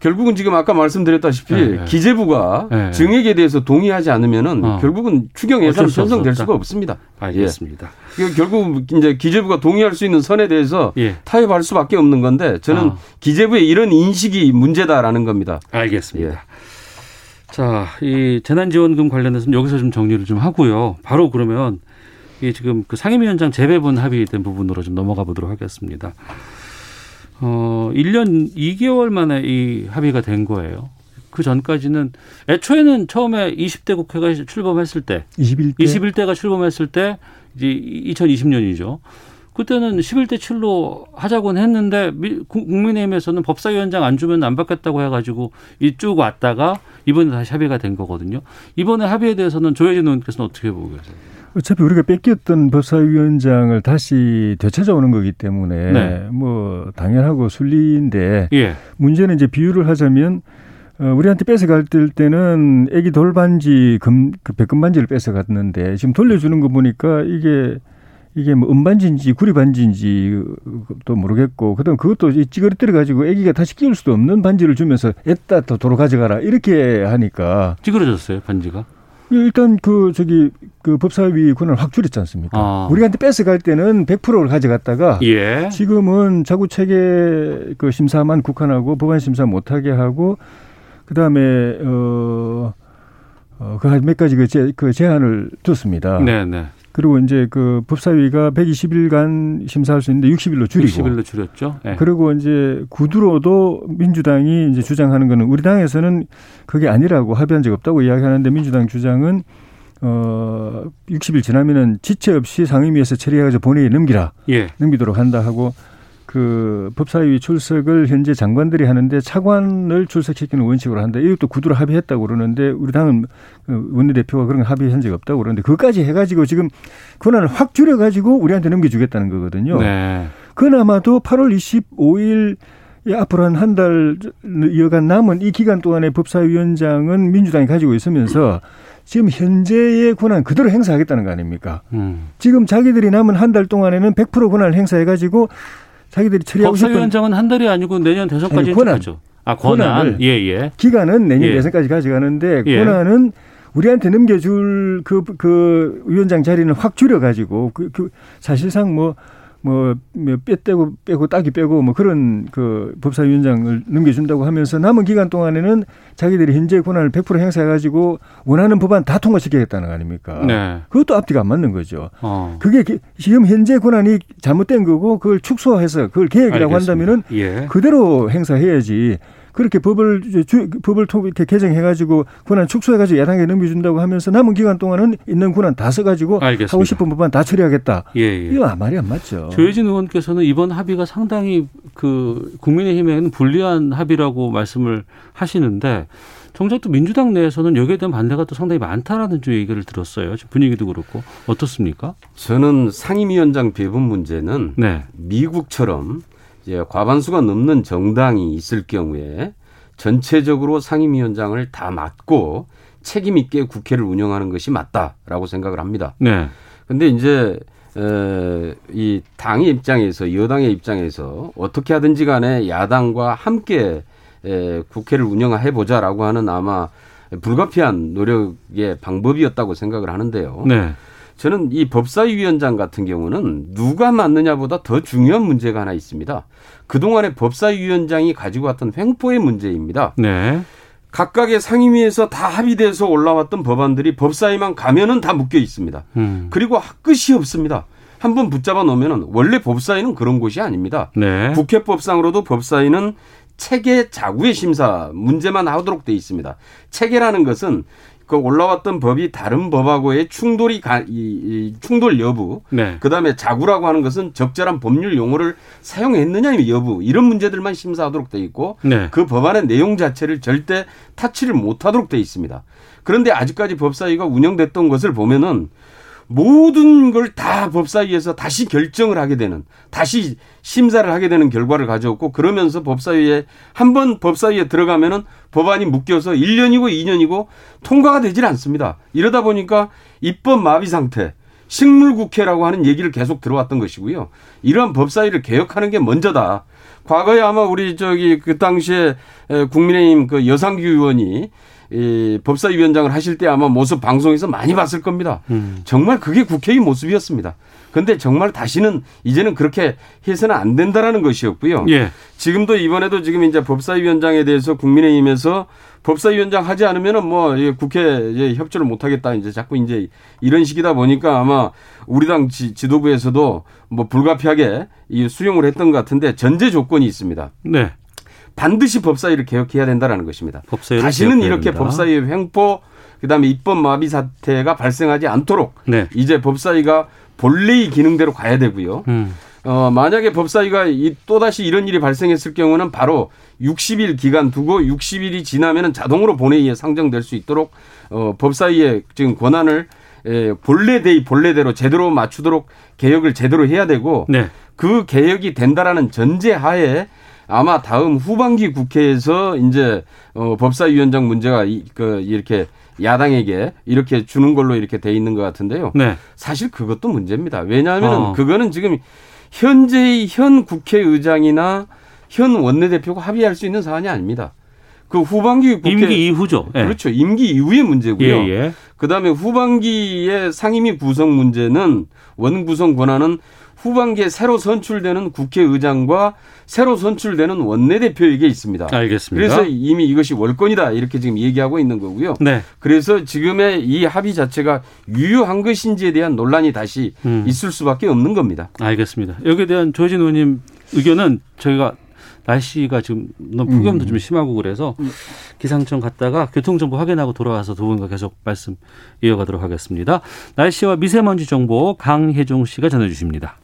S6: 결국은 지금 아까 말씀드렸다시피
S3: 네, 네.
S6: 기재부가
S3: 네.
S6: 증액에 대해서 동의하지 않으면은
S3: 어.
S6: 결국은 추경 예산 편성될. 수가 없습니다.
S3: 알겠습니다.
S6: 예. 결국 이제 기재부가 동의할 수 있는 선에 대해서
S3: 예.
S6: 타협할 수밖에 없는 건데 저는
S3: 아.
S6: 기재부의 이런 인식이 문제다라는 겁니다.
S3: 알겠습니다.
S6: 예.
S3: 자, 이 재난지원금 관련해서는 여기서 좀 정리를 좀 하고요. 바로 그러면 이 지금 그 상임위원장 재배분 합의된 부분으로 좀 넘어가 보도록 하겠습니다. 어, 1년 2개월 만에 이 합의가 된 거예요. 그 전까지는 애초에는 처음에 20대 국회가 출범했을 때
S7: 21대
S3: 21대가 출범했을 때 이제 2020년이죠. 그때는 11대 7로 하자고는 했는데 국민의힘에서는 법사위원장 안 주면 안 받겠다고 해가지고 이쪽 왔다가 이번에 다시 합의가 된 거거든요. 이번에 합의에 대해서는 조혜진 의원께서는 어떻게 보고 계세요?
S7: 어차피 우리가 뺏겼던 법사위원장을 다시 되찾아오는 거기 때문에 네. 뭐 당연하고 순리인데 예. 문제는 이제 비유를 하자면 어, 우리한테 뺏어갈 때는 애기 돌반지 금, 그 백금반지를 뺏어갔는데 지금 돌려주는 거 보니까 이게 이게 뭐 음반지인지 구리반지인지 또 모르겠고 그다음 그것도 찌그러뜨려 가지고 아기가 다시 끼울 수도 없는 반지를 주면서 애따 또 도로 가져가라 이렇게 하니까
S3: 찌그러졌어요 반지가
S7: 일단 그 저기 그 법사위 권한을 확 줄였지 않습니까? 아. 우리한테 뺏어갈 때는 100%를 가져갔다가 예. 지금은 자구 체계 그 심사만 국한하고 법안 심사 못하게 하고 그다음에 어. 어, 그 몇 가지 그, 제, 그 제한을 뒀습니다. 네, 네. 그리고 이제 그 법사위가 120일간 심사할 수 있는데 60일로 줄이고
S3: 60일로 줄였죠.
S7: 네. 그리고 이제 구두로도 민주당이 이제 주장하는 거는 우리 당에서는 그게 아니라고 합의한 적 없다고 이야기하는데 민주당 주장은 어 60일 지나면은 지체 없이 상임위에서 처리해가지고 본회의에 넘기라. 예. 넘기도록 한다 하고 그 법사위 출석을 현재 장관들이 하는데 차관을 출석시키는 원칙으로 한다. 이것도 구두로 합의했다고 그러는데 우리 당은 그 원내대표가 그런 거 합의한 적이 없다고 그러는데 그것까지 해가지고 지금 권한을 확 줄여가지고 우리한테 넘겨주겠다는 거거든요. 네. 그나마도 8월 25일 앞으로 한 한 달 여간 남은 이 기간 동안에 법사위원장은 민주당이 가지고 있으면서 지금 현재의 권한 그대로 행사하겠다는 거 아닙니까? 음. 지금 자기들이 남은 한 달 동안에는 100% 권한을 행사해가지고 자기들이 처리하고
S3: 싶은 법사위원장은 한 달이 아니고 내년 대선까지 권한. 아, 권한. 예, 예.
S7: 기간은 내년 예. 대선까지 가져가는데 예. 권한은 우리한테 넘겨줄 그, 그 위원장 자리는 확 줄여가지고 그, 그 사실상 뭐 뭐, 뭐, 빼 떼고 빼고 딱이 빼고 뭐 그런 그 법사위원장을 넘겨준다고 하면서 남은 기간 동안에는 자기들이 현재 권한을 100% 행사해가지고 원하는 법안 다 통과시키겠다는 거 아닙니까? 네. 그것도 앞뒤가 안 맞는 거죠. 어. 그게 지금 현재 권한이 잘못된 거고 그걸 축소해서 그걸 계획이라고 알겠습니다. 한다면은 예. 그대로 행사해야지 그렇게 법을 주, 법을 통 이렇게 개정해 가지고 권한 축소해 가지고 야당에 넘겨준다고 하면서 남은 기간 동안은 있는 권한 다 써가지고 알겠습니다. 하고 싶은 법안 다 처리하겠다. 예, 예. 이거 말이 안 맞죠.
S3: 조혜진 의원께서는 이번 합의가 상당히 그 국민의힘에는 불리한 합의라고 말씀을 하시는데 정작 또 민주당 내에서는 여기에 대한 반대가 또 상당히 많다라는 좀 얘기를 들었어요. 분위기도 그렇고 어떻습니까?
S6: 저는 상임위원장 배분 문제는 네. 미국처럼 이제 과반수가 넘는 정당이 있을 경우에 전체적으로 상임위원장을 다 맡고 책임 있게 국회를 운영하는 것이 맞다라고 생각을 합니다. 네. 근데 이제 에, 이 당의 입장에서 여당의 입장에서 어떻게 하든지 간에 야당과 함께 에, 국회를 운영해 보자라고 하는 아마 불가피한 노력의 방법이었다고 생각을 하는데요. 네. 저는 이 법사위원장 같은 경우는 누가 맡느냐보다 더 중요한 문제가 하나 있습니다. 그동안에 법사위원장이 가지고 왔던 횡포의 문제입니다. 네. 각각의 상임위에서 다 합의돼서 올라왔던 법안들이 법사위만 가면은 다 묶여 있습니다. 음. 그리고 끝이 없습니다. 한번 붙잡아 놓으면은 원래 법사위는 그런 곳이 아닙니다. 네. 국회법상으로도 법사위는 체계 자구의 심사 문제만 하도록 돼 있습니다. 체계라는 것은 그 올라왔던 법이 다른 법하고의 충돌이 가, 이, 이 충돌 여부, 네. 그 다음에 자구라고 하는 것은 적절한 법률 용어를 사용했느냐 여부 이런 문제들만 심사하도록 돼 있고 네. 그 법안의 내용 자체를 절대 타치를 못하도록 돼 있습니다. 그런데 아직까지 법사위가 운영됐던 것을 보면은 모든 걸 다 법사위에서 다시 결정을 하게 되는 다시 심사를 하게 되는 결과를 가져왔고 그러면서 법사위에 한 번 법사위에 들어가면은 법안이 묶여서 1년이고 2년이고 통과가 되질 않습니다. 이러다 보니까 입법 마비 상태 식물국회라고 하는 얘기를 계속 들어왔던 것이고요. 이러한 법사위를 개혁하는 게 먼저다. 과거에 아마 우리 저기 그 당시에 국민의힘 그 여상규 의원이 이 법사위원장을 하실 때 아마 모습 방송에서 많이 봤을 겁니다.
S3: 음.
S6: 정말 그게 국회의 모습이었습니다. 근데 정말 다시는 이제는 그렇게 해서는 안 된다라는 것이었고요.
S3: 예.
S6: 지금도 이번에도 지금 이제 법사위원장에 대해서 국민의힘에서 법사위원장 하지 않으면은 뭐이 국회 이제 협조를 못 하겠다 이제 자꾸 이제 이런 식이다 보니까 아마 우리 당 지, 지도부에서도 뭐 불가피하게 이 수용을 했던 것 같은데 전제 조건이 있습니다.
S3: 네.
S6: 반드시 법사위를 개혁해야 된다는 것입니다.
S3: 법사위를
S6: 다시는 이렇게
S3: 된다.
S6: 법사위 횡포 그다음에 입법 마비 사태가 발생하지 않도록
S3: 네.
S6: 이제 법사위가 본래의 기능대로 가야 되고요.
S3: 음.
S6: 어, 만약에 법사위가 이, 또다시 이런 일이 발생했을 경우는 바로 60일 기간 두고 60일이 지나면은 자동으로 본회의에 상정될 수 있도록 어, 법사위의 지금 권한을 에, 본래대의 본래대로 제대로 맞추도록 개혁을 제대로 해야 되고
S3: 네.
S6: 그 개혁이 된다라는 전제 하에 아마 다음 후반기 국회에서 이제 어, 법사위원장 문제가 이, 그 이렇게 야당에게 이렇게 주는 걸로 이렇게 돼 있는 것 같은데요.
S3: 네.
S6: 사실 그것도 문제입니다. 왜냐하면
S3: 어.
S6: 그거는 지금 현재의 현 국회의장이나 현 원내대표가 합의할 수 있는 사안이 아닙니다. 그 후반기 국회
S3: 임기 이후죠. 예.
S6: 그렇죠. 임기 이후의 문제고요.
S3: 예, 예.
S6: 그다음에 후반기의 상임위 구성 문제는 원 구성 권한은 후반기에 새로 선출되는 국회의장과 새로 선출되는 원내대표에게 있습니다.
S3: 알겠습니다.
S6: 그래서 이미 이것이 월권이다 이렇게 지금 얘기하고 있는 거고요.
S3: 네.
S6: 그래서 지금의 이 합의 자체가 유효한 것인지에 대한 논란이 다시
S3: 음.
S6: 있을 수밖에 없는 겁니다.
S3: 알겠습니다. 여기에 대한 조진 의원님 의견은 저희가 날씨가 지금 너무 폭염도 좀 심하고 그래서 기상청 갔다가 교통정보 확인하고 돌아와서 두 분과 계속 말씀 이어가도록 하겠습니다. 날씨와 미세먼지 정보 강혜종 씨가 전해주십니다.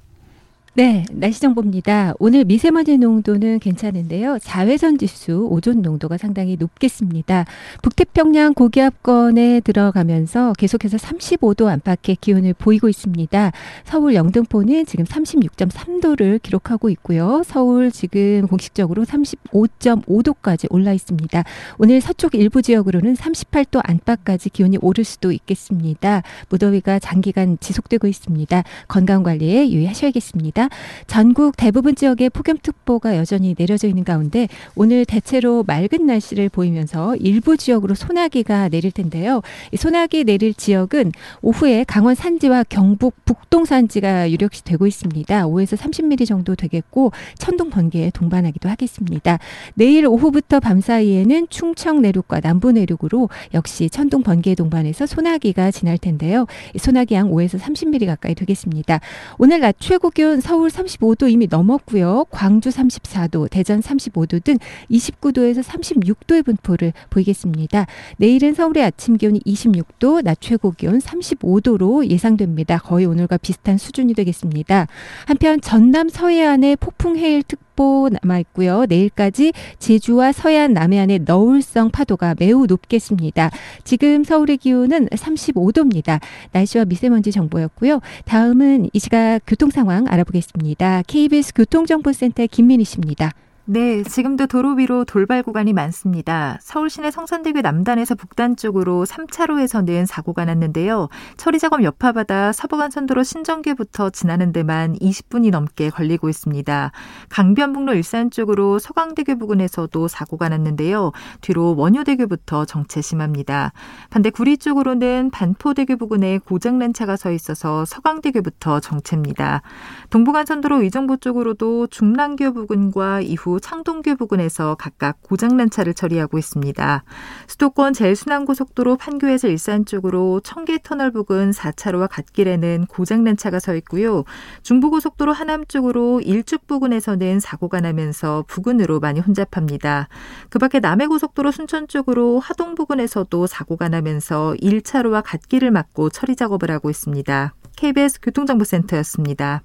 S8: 네, 날씨 정보입니다. 오늘 미세먼지 농도는 괜찮은데요. 자외선 지수 오존 농도가 상당히 높겠습니다. 북태평양 고기압권에 들어가면서 계속해서 35도 안팎의 기온을 보이고 있습니다. 서울 영등포는 지금 36.3도를 기록하고 있고요. 서울 지금 공식적으로 35.5도까지 올라 있습니다. 오늘 서쪽 일부 지역으로는 38도 안팎까지 기온이 오를 수도 있겠습니다. 무더위가 장기간 지속되고 있습니다. 건강 관리에 유의하셔야겠습니다. 전국 대부분 지역에 폭염특보가 여전히 내려져 있는 가운데 오늘 대체로 맑은 날씨를 보이면서 일부 지역으로 소나기가 내릴 텐데요. 이 소나기 내릴 지역은 오후에 강원 산지와 경북 북동 산지가 유력시 되고 있습니다. 5에서 30mm 정도 되겠고 천둥 번개에 동반하기도 하겠습니다. 내일 오후부터 밤 사이에는 충청 내륙과 남부 내륙으로 역시 천둥 번개에 동반해서 소나기가 지날 텐데요. 이 소나기 양 5에서 30mm 가까이 되겠습니다. 오늘 낮 최고 기온 서울 35도 이미 넘었고요. 광주 34도, 대전 35도 등 29도에서 36도의 분포를 보이겠습니다. 내일은 서울의 아침 기온이 26도, 낮 최고 기온 35도로 예상됩니다. 거의 오늘과 비슷한 수준이 되겠습니다. 한편 전남 서해안에 폭풍 해일 특 보 남아 있고요. 내일까지 제주와 서해안 남해안의 너울성 파도가 매우 높겠습니다. 지금 서울의 기온은 35도입니다. 날씨와 미세먼지 정보였고요. 다음은 이 시각 교통 상황 알아보겠습니다. KBS 교통정보센터 김민희 씨입니다.
S9: 네, 지금도 도로 위로 돌발 구간이 많습니다. 서울 시내 성산대교 남단에서 북단 쪽으로 3차로에서는 사고가 났는데요. 처리 작업 여파받아 서부간선도로 신정계부터 지나는 데만 20분이 넘게 걸리고 있습니다. 강변북로 일산 쪽으로 서강대교 부근에서도 사고가 났는데요. 뒤로 원효대교부터 정체 심합니다. 반대 구리 쪽으로는 반포대교 부근에 고장난 차가 서 있어서 서강대교부터 정체입니다. 동부간선도로 의정부 쪽으로도 중랑교 부근과 이후 창동교 부근에서 각각 고장난 차를 처리하고 있습니다. 수도권 제일순환고속도로 판교에서 일산 쪽으로 청계터널 부근 4차로와 갓길에는 고장난 차가 서 있고요. 중부고속도로 하남 쪽으로 일죽 부근에서는 사고가 나면서 부근으로 많이 혼잡합니다. 그 밖에 남해고속도로 순천 쪽으로 하동 부근에서도 사고가 나면서 1차로와 갓길을 막고 처리 작업을 하고 있습니다. KBS 교통정보센터였습니다.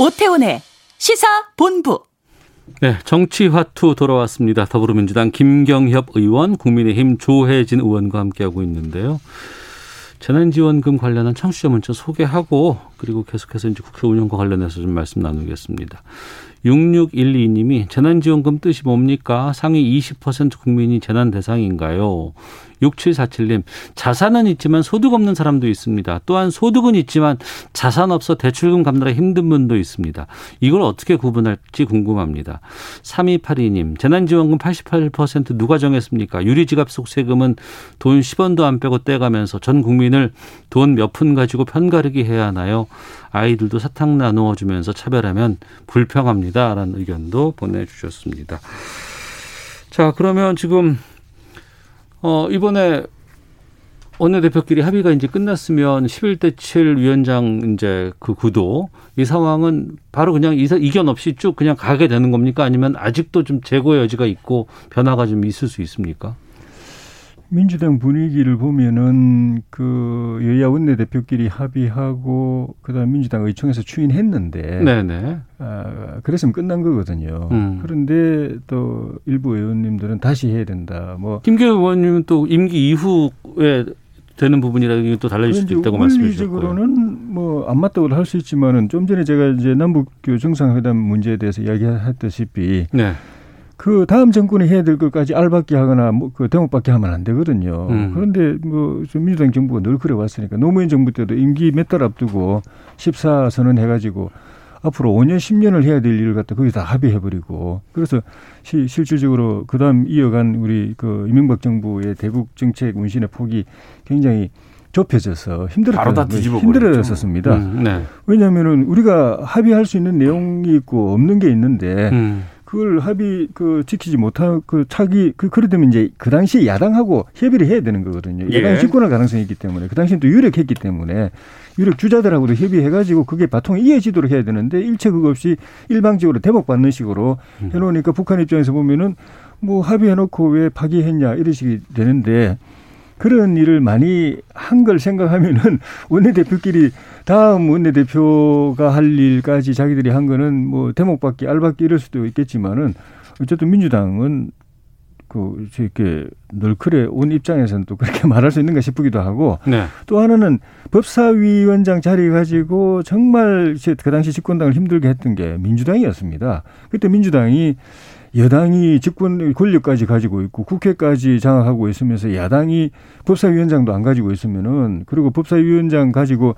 S10: 오태훈의 시사 본부.
S3: 네, 정치화투 돌아왔습니다. 더불어민주당 김경협 의원, 국민의힘 조혜진 의원과 함께하고 있는데요. 재난지원금 관련한 청취자 문자 소개하고 그리고 계속해서 이제 국회 운영과 관련해서 좀 말씀 나누겠습니다. 6612님이 재난지원금 뜻이 뭡니까? 상위 20% 국민이 재난 대상인가요? 6747님, 자산은 있지만 소득 없는 사람도 있습니다. 또한 소득은 있지만 자산 없어 대출금 갚느라 힘든 분도 있습니다. 이걸 어떻게 구분할지 궁금합니다. 3282님, 재난지원금 88% 누가 정했습니까? 유리지갑 속 세금은 돈 10원도 안 빼고 떼가면서 전 국민을 돈 몇 푼 가지고 편가르기 해야 하나요? 아이들도 사탕 나누어 주면서 차별하면 불평합니다. 라는 의견도 보내주셨습니다. 자, 그러면 지금 어, 이번에 원내대표끼리 합의가 이제 끝났으면 11대 7 위원장 이제 그 구도 이 상황은 바로 그냥 이견 없이 쭉 그냥 가게 되는 겁니까? 아니면 아직도 좀 재고의 여지가 있고 변화가 좀 있을 수 있습니까?
S7: 민주당 분위기를 보면은 그 여야 원내대표끼리 합의하고 그다음 민주당 의총에서 추인했는데 네네. 아, 그랬으면 끝난 거거든요. 음. 그런데 또 일부 의원님들은 다시 해야 된다. 뭐
S3: 김계 의원님은 또 임기 이후에 되는 부분이라 또 달라질 수도 있다고 말씀해 주셨고요.
S7: 원리적으로는 뭐 안 맞다고 할수 있지만은 좀 전에 제가 이제 남북 정상회담 문제에 대해서 이야기했다시피 네. 그 다음 정권이 해야 될 것까지 알받기 하거나 뭐 그 대목받기 하면 안 되거든요. 음. 그런데 뭐 민주당 정부가 늘 그래 왔으니까 노무현 정부 때도 임기 몇 달 앞두고 14 선언 해 가지고 앞으로 5년 10년을 해야 될 일을 갖다 거기다 합의해 버리고 그래서 시, 실질적으로 그다음 이어간 우리 그 이명박 정부의 대북 정책 운신의 폭이 굉장히 좁혀져서 힘들었다. 힘들었었습니다. 음, 네. 왜냐하면은 우리가 합의할 수 있는 내용이 있고 없는 게 있는데 음. 그걸 합의 그 지키지 못한 그 차기 그 그러다면 이제 그 당시 야당하고 협의를 해야 되는 거거든요. 야당 예. 집권할 가능성이 있기 때문에 그 당시는 또 유력했기 때문에 유력 주자들하고도 협의해가지고 그게 바통이 이어지도록 해야 되는데 일체 그거 없이 일방적으로 대목 받는 식으로 음. 해놓으니까 북한 입장에서 보면은 뭐 합의해놓고 왜 파기했냐 이런 식이 되는데 그런 일을 많이 한 걸 생각하면은 [laughs] 원내대표끼리 다음 원내대표가 할 일까지 자기들이 한 거는 뭐 대목받기, 알받기 이럴 수도 있겠지만은 어쨌든 민주당은 그 이렇게 널클에 온 입장에서는 또 그렇게 [laughs] 말할 수 있는가 싶기도 하고 네. 또 하나는 법사위원장 자리 가지고 정말 그 당시 집권당을 힘들게 했던 게 민주당이었습니다. 그때 민주당이 여당이 집권 권력까지 가지고 있고 국회까지 장악하고 있으면서 야당이 법사위원장도 안 가지고 있으면은 그리고 법사위원장 가지고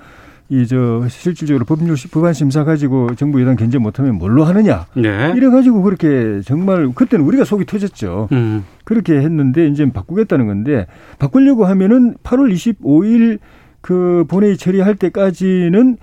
S7: 이 저 실질적으로 법률 법안 심사 가지고 정부 여당 견제 못하면 뭘로 하느냐 네. 이래 가지고 그렇게 정말 그때는 우리가 속이 터졌죠. 음. 그렇게 했는데 이제 바꾸겠다는 건데 바꾸려고 하면은 8월 25일 그 본회의 처리할 때까지는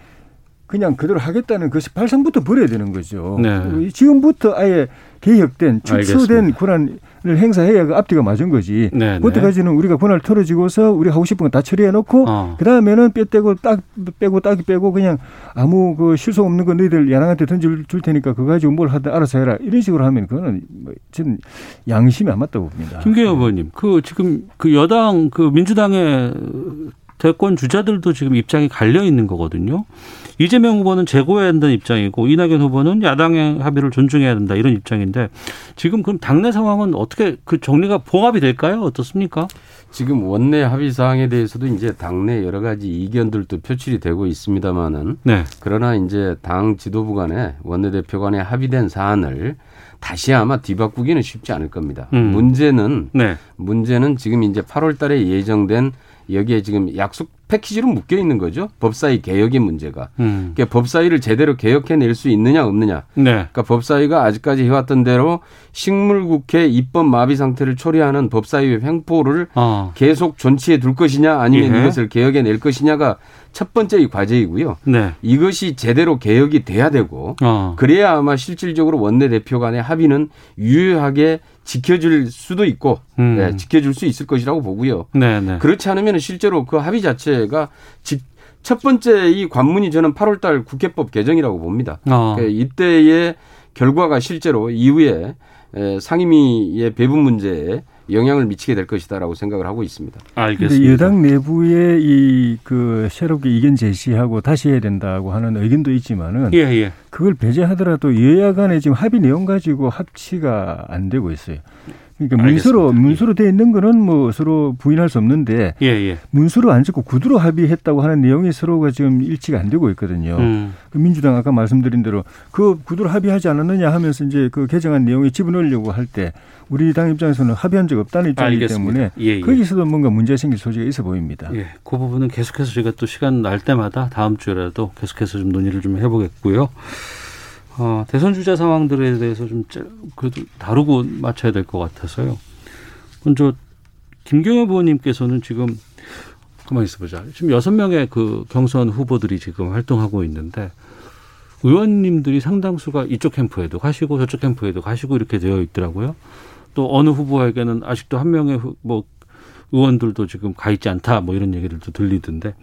S7: 그냥 그대로 하겠다는 것이 발상부터 버려야 되는 거죠. 네. 지금부터 아예 개혁된 축소된 권한을 행사해야 그 앞뒤가 맞은 거지. 네, 네. 그때까지는 우리가 권한을 털어지고서 우리 하고 싶은 거 다 처리해 놓고 어. 그 다음에는 뼈 떼고 딱 빼고 딱이 빼고 그냥 아무 그 실속 없는 거 너희들 야당한테 던질 줄 테니까 그거 가지고 뭘 하든 알아서 해라 이런 식으로 하면 그거는 뭐 저는 양심이 안 맞다고 봅니다.
S3: 김경호 의원님, 그 지금 그 여당 그 민주당의 대권 주자들도 지금 입장이 갈려 있는 거거든요. 이재명 후보는 재고해야 한다는 입장이고 이낙연 후보는 야당의 합의를 존중해야 된다 이런 입장인데 지금 그럼 당내 상황은 어떻게 그 정리가 봉합이 될까요? 어떻습니까?
S6: 지금 원내 합의 사항에 대해서도 이제 당내 여러 가지 이견들도 표출이 되고 있습니다만은 네. 그러나 이제 당 지도부 간에 원내 대표 간에 합의된 사안을 다시 아마 뒤바꾸기는 쉽지 않을 겁니다. 음. 문제는 네. 문제는 지금 이제 8월 달에 예정된 여기에 지금 약속 패키지로 묶여 있는 거죠. 법사위 개혁의 문제가. 음. 그러니까 법사위를 제대로 개혁해낼 수 있느냐 없느냐. 네. 그러니까 법사위가 아직까지 해왔던 대로 식물국회 입법 마비 상태를 초래하는 법사위의 횡포를 어. 계속 존치해 둘 것이냐 아니면 예. 이것을 개혁해낼 것이냐가 첫 번째 과제이고요. 네. 이것이 제대로 개혁이 돼야 되고 어. 그래야 아마 실질적으로 원내대표 간의 합의는 유효하게 지켜줄 수도 있고 음. 네, 지켜줄 수 있을 것이라고 보고요. 네, 네. 그렇지 않으면 실제로 그 합의 자체 가 직, 첫 번째 이 관문이 저는 8월달 국회법 개정이라고 봅니다. 어. 그러니까 이때의 결과가 실제로 이후에 상임위의 배분 문제에 영향을 미치게 될 것이다라고 생각을 하고 있습니다.
S7: 알겠습니다. 여당 내부에 이그 새롭게 이견 제시하고 다시 해야 된다고 하는 의견도 있지만은 예, 예. 그걸 배제하더라도 여야 간에 지금 합의 내용 가지고 합치가 안 되고 있어요. 그러니까 문서로
S3: 알겠습니다.
S7: 문서로 돼 있는 거는 뭐 서로 부인할 수 없는데
S3: 예, 예.
S7: 문서로 안 적고 구두로 합의했다고 하는 내용이 서로가 지금 일치가 안 되고 있거든요.
S3: 음.
S7: 그 민주당 아까 말씀드린 대로 그 구두로 합의하지 않았느냐 하면서 이제 그 개정안 내용에 집어넣으려고 할 때 우리 당 입장에서는 합의한 적 없다는 입장이기
S3: 알겠습니다.
S7: 때문에
S3: 예, 예.
S7: 거기서도 뭔가 문제 생길 소지가 있어 보입니다.
S3: 예, 그 부분은 계속해서 저희가 또 시간 날 때마다 다음 주에라도 계속해서 좀 논의를 좀 해보겠고요. 어, 대선 주자 상황들에 대해서 좀 짜- 그래도 다루고 맞춰야 될 것 같아서요. 먼저 김경엽 의원님께서는 지금 가만 있어보자. 지금 여섯 명의 그 경선 후보들이 지금 활동하고 있는데 의원님들이 상당수가 이쪽 캠프에도 가시고 저쪽 캠프에도 가시고 이렇게 되어 있더라고요. 또 어느 후보에게는 아직도 한 명의 후- 뭐 의원들도 지금 가 있지 않다 뭐 이런 얘기들도 들리던데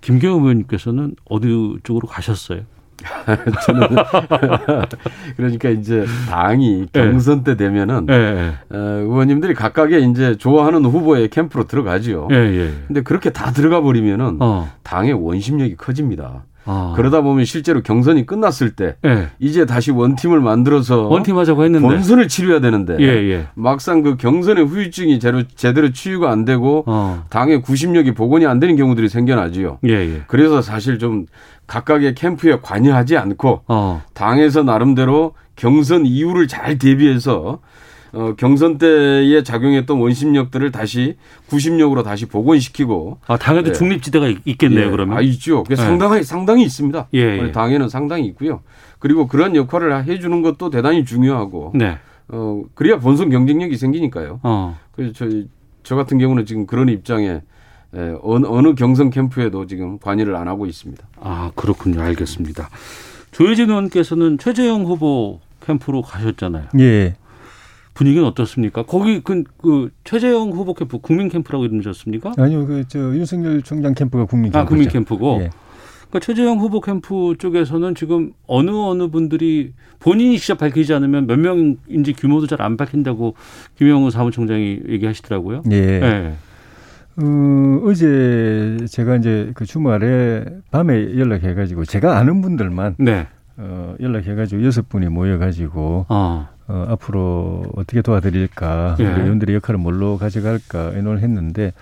S3: 김경호 의원님께서는 어디 쪽으로 가셨어요? [laughs]
S6: 저는 [laughs] 그러니까 이제 당이
S3: 예.
S6: 경선 때 되면은
S3: 예, 예.
S6: 어, 의원님들이 각각의 이제 좋아하는 후보의 캠프로 들어가지요.
S3: 예, 예.
S6: 근데 그렇게 다 들어가 버리면은
S3: 어.
S6: 당의 원심력이 커집니다.
S3: 아.
S6: 그러다 보면 실제로 경선이 끝났을 때
S3: 예.
S6: 이제 다시 원팀을 만들어서
S3: 원팀 하자고 했는데
S6: 본선을 치러야 되는데
S3: 예, 예.
S6: 막상 그 경선의 후유증이 제대로, 제대로 치유가 안 되고
S3: 어.
S6: 당의 구심력이 복원이 안 되는 경우들이 생겨나지요.
S3: 예, 예.
S6: 그래서 사실 좀 각각의 캠프에 관여하지 않고
S3: 어.
S6: 당에서 나름대로 경선 이후를 잘 대비해서 어, 경선 때에 작용했던 원심력들을 다시 구심력으로 다시 복원시키고
S3: 아, 당에도
S6: 예.
S3: 중립지대가 있- 있겠네요,
S6: 예,
S3: 그러면.
S6: 아, 있죠.
S3: 예.
S6: 상당히 상당히 있습니다.
S3: 예, 예.
S6: 당에는 상당히 있고요. 그리고 그런 역할을 해 주는 것도 대단히 중요하고
S3: 네.
S6: 어 그래야 본선 경쟁력이 생기니까요.
S3: 어.
S6: 그래서 저, 저 같은 경우는 지금 그런 입장에 에, 어느, 어느 경선 캠프에도 지금 관여를 안 하고 있습니다.
S3: 아, 그렇군요. 알겠습니다. 조혜진 의원께서는 최재형 후보 캠프로 가셨잖아요.
S7: 예.
S3: 분위기는 어떻습니까? 거기 그, 그 최재형 후보 캠프 국민 캠프라고 이름 졌습니까?
S7: 아니요, 그저 윤석열 총장 캠프가 국민 캠프.
S3: 아, 국민 캠프고.
S7: 예.
S3: 그러니까 최재형 후보 캠프 쪽에서는 지금 어느 어느 분들이 본인이 직접 밝히지 않으면 몇 명인지 규모도 잘 안 밝힌다고 김영우 사무총장이 얘기하시더라고요.
S7: 예.
S3: 네.
S7: 어, 어제 제가 이제 그 주말에 밤에 연락해가지고 제가 아는 분들만
S3: 네.
S7: 어, 연락해가지고 여섯 분이 모여가지고
S3: 어.
S7: 어, 앞으로 어떻게 도와드릴까,
S3: 예.
S7: 의원들의 역할을 뭘로 가져갈까 의논을 했는데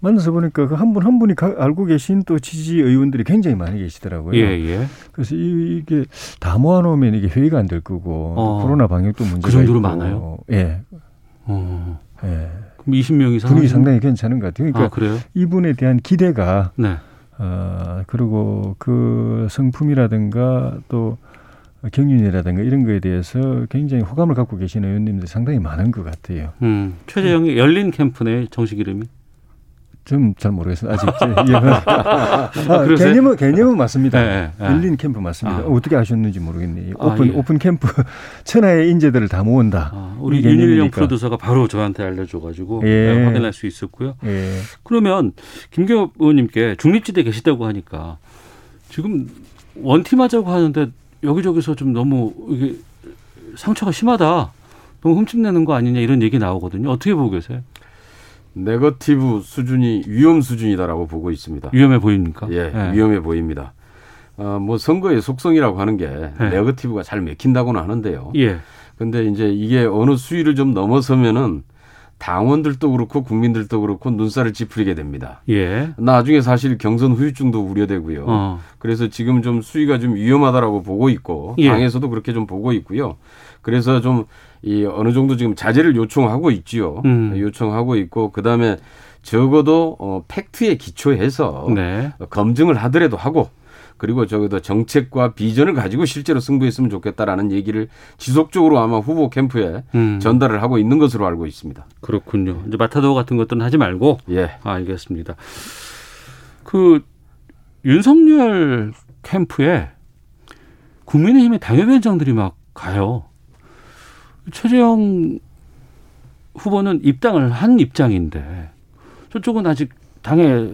S7: 만나서 보니까 그 한 분한 분이 가- 알고 계신 또 지지 의원들이 굉장히 많이 계시더라고요.
S3: 예, 예.
S7: 그래서 이, 게 다 모아놓으면 이게 회의가 안 될 거고
S3: 어.
S7: 코로나 방역도 문제가
S3: 그 정도로
S7: 있고.
S3: 많아요?
S7: 예.
S3: 어.
S7: 예.
S3: 그럼 20명 이상
S7: 분위기
S3: 하시는-
S7: 상당히 괜찮은 것 같아요. 그러니까
S3: 아, 그래요?
S7: 이분에 대한 기대가
S3: 네.
S7: 어, 그리고 그 성품이라든가 또 경륜이라든가 이런 거에 대해서 굉장히 호감을 갖고 계시는 의원님들이 상당히 많은 것 같아요.
S3: 음. 최재형의 열린 캠프네 정식 이름이.
S7: 좀 잘 모르겠습니다. 아직 [laughs] 예. 아,
S3: 그러세요?
S7: 개념은 개념은 맞습니다.
S3: 네, 네.
S7: 열린 캠프 맞습니다.
S3: 아.
S7: 어떻게 아셨는지 모르겠네요.
S3: 아,
S7: 오픈
S3: 예.
S7: 오픈 캠프 [laughs] 천하의 인재들을 다 모은다.
S3: 아, 우리. 윤일영 프로듀서가 바로 저한테 알려줘가지고
S7: 예.
S3: 네, 확인할 수 있었고요.
S7: 예.
S3: 그러면 김경엽 의원님께 중립지대 계시다고 하니까 지금 원팀 하자고 하는데 여기저기서 좀 너무 이게 상처가 심하다. 너무 흠집내는 거 아니냐 이런 얘기 나오거든요. 어떻게 보고 계세요?
S6: 네거티브 수준이 위험 수준이다라고 보고 있습니다.
S3: 위험해 보입니까?
S6: 예,
S3: 예.
S6: 위험해 보입니다. 어, 뭐 선거의 속성이라고 하는 게
S3: 예.
S6: 네거티브가 잘 맥힌다고는 하는데요.
S3: 예.
S6: 근데 이제 이게 어느 수위를 좀 넘어서면은 당원들도 그렇고 국민들도 그렇고 눈살을 찌푸리게 됩니다.
S3: 예.
S6: 나중에 사실 경선 후유증도 우려되고요.
S3: 어.
S6: 그래서 지금 좀 수위가 좀 위험하다라고 보고 있고
S3: 예.
S6: 당에서도 그렇게 좀 보고 있고요. 그래서 좀 이 어느 정도 지금 자제를 요청하고 있지요.
S3: 음.
S6: 요청하고 있고 그다음에 적어도 어 팩트에 기초해서
S3: 네.
S6: 검증을 하더라도 하고 그리고 적어도 정책과 비전을 가지고 실제로 승부했으면 좋겠다라는 얘기를 지속적으로 아마 후보 캠프에
S3: 음.
S6: 전달을 하고 있는 것으로 알고 있습니다.
S3: 그렇군요. 이제 마타도어 같은 것들은 하지 말고.
S6: 예.
S3: 아, 알겠습니다. 그 윤석열 캠프에 국민의힘의 당협위원장들이 막 가요. 최재형 후보는 입당을 한 입장인데 저쪽은 아직 당의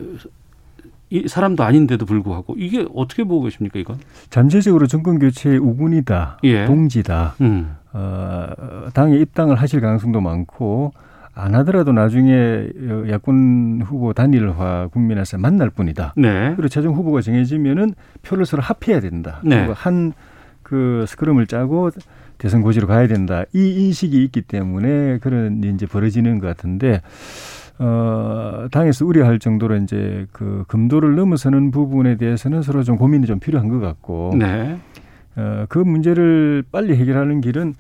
S3: 이 사람도 아닌데도 불구하고 이게 어떻게 보고 계십니까 이건?
S7: 잠재적으로 정권 교체의 우군이다,
S3: 예.
S7: 동지다.
S3: 음.
S7: 어, 당에 입당을 하실 가능성도 많고 안 하더라도 나중에 야권 후보 단일화 국민에서 만날 뿐이다.
S3: 네.
S7: 그리고 최종 후보가 정해지면은 표를 서로 합해야 된다.
S3: 네.
S7: 한그 스크럼을 짜고 대선 고지로 가야 된다. 이 인식이 있기 때문에 그런 이제 벌어지는 것 같은데 어, 당에서 우려할 정도로 이제 그 금도를 넘어서는 부분에 대해서는 서로 좀 고민이 좀 필요한 것 같고
S3: 네.
S7: 어, 그 문제를 빨리 해결하는 길은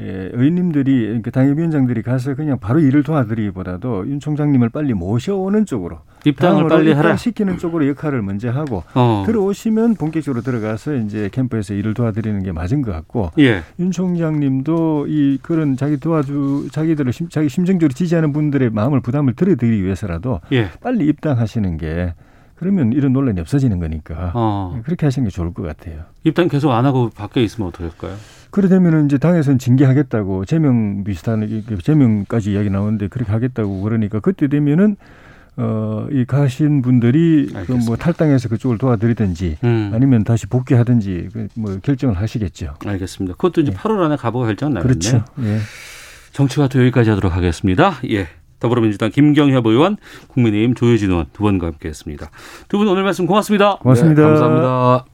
S7: 예, 의원님들이 그러니까 당협위원장들이 가서 그냥 바로 일을 도와드리기보다도 윤 총장님을 빨리 모셔오는 쪽으로
S3: 입당을 빨리 하라.
S7: 시키는 쪽으로 역할을 먼저 하고
S3: 어.
S7: 들어오시면 본격적으로 들어가서 이제 캠프에서 일을 도와드리는 게 맞은 것 같고
S3: 예.
S7: 윤 총장님도 이 그런 자기 도와주 자기들을 심, 자기 심정적으로 지지하는 분들의 마음을 부담을 들어드리기 위해서라도
S3: 예.
S7: 빨리 입당하시는 게 그러면 이런 논란이 없어지는 거니까
S3: 어.
S7: 그렇게 하시는 게 좋을 것 같아요.
S3: 입당 계속 안 하고 밖에 있으면 어떨까요?
S7: 그러되면은 이제 당에서는 징계하겠다고 제명 비슷한 이게 제명까지 이야기 나오는데 그렇게 하겠다고 그러니까 그때 되면은 어, 이 가신 분들이 그 뭐 탈당해서 그쪽을 도와드리든지
S3: 음.
S7: 아니면 다시 복귀하든지 그뭐 결정을 하시겠죠.
S3: 알겠습니다. 그것도 이제 8월 안에 가보고 결정 나겠네요.
S7: 그렇죠. 예.
S3: 정치와도 여기까지 하도록 하겠습니다. 예. 더불어민주당 김경협 의원, 국민의힘 조혜진 의원 두 분과 함께했습니다. 두 분 오늘 말씀 고맙습니다.
S7: 고맙습니다.
S3: 네, 감사합니다.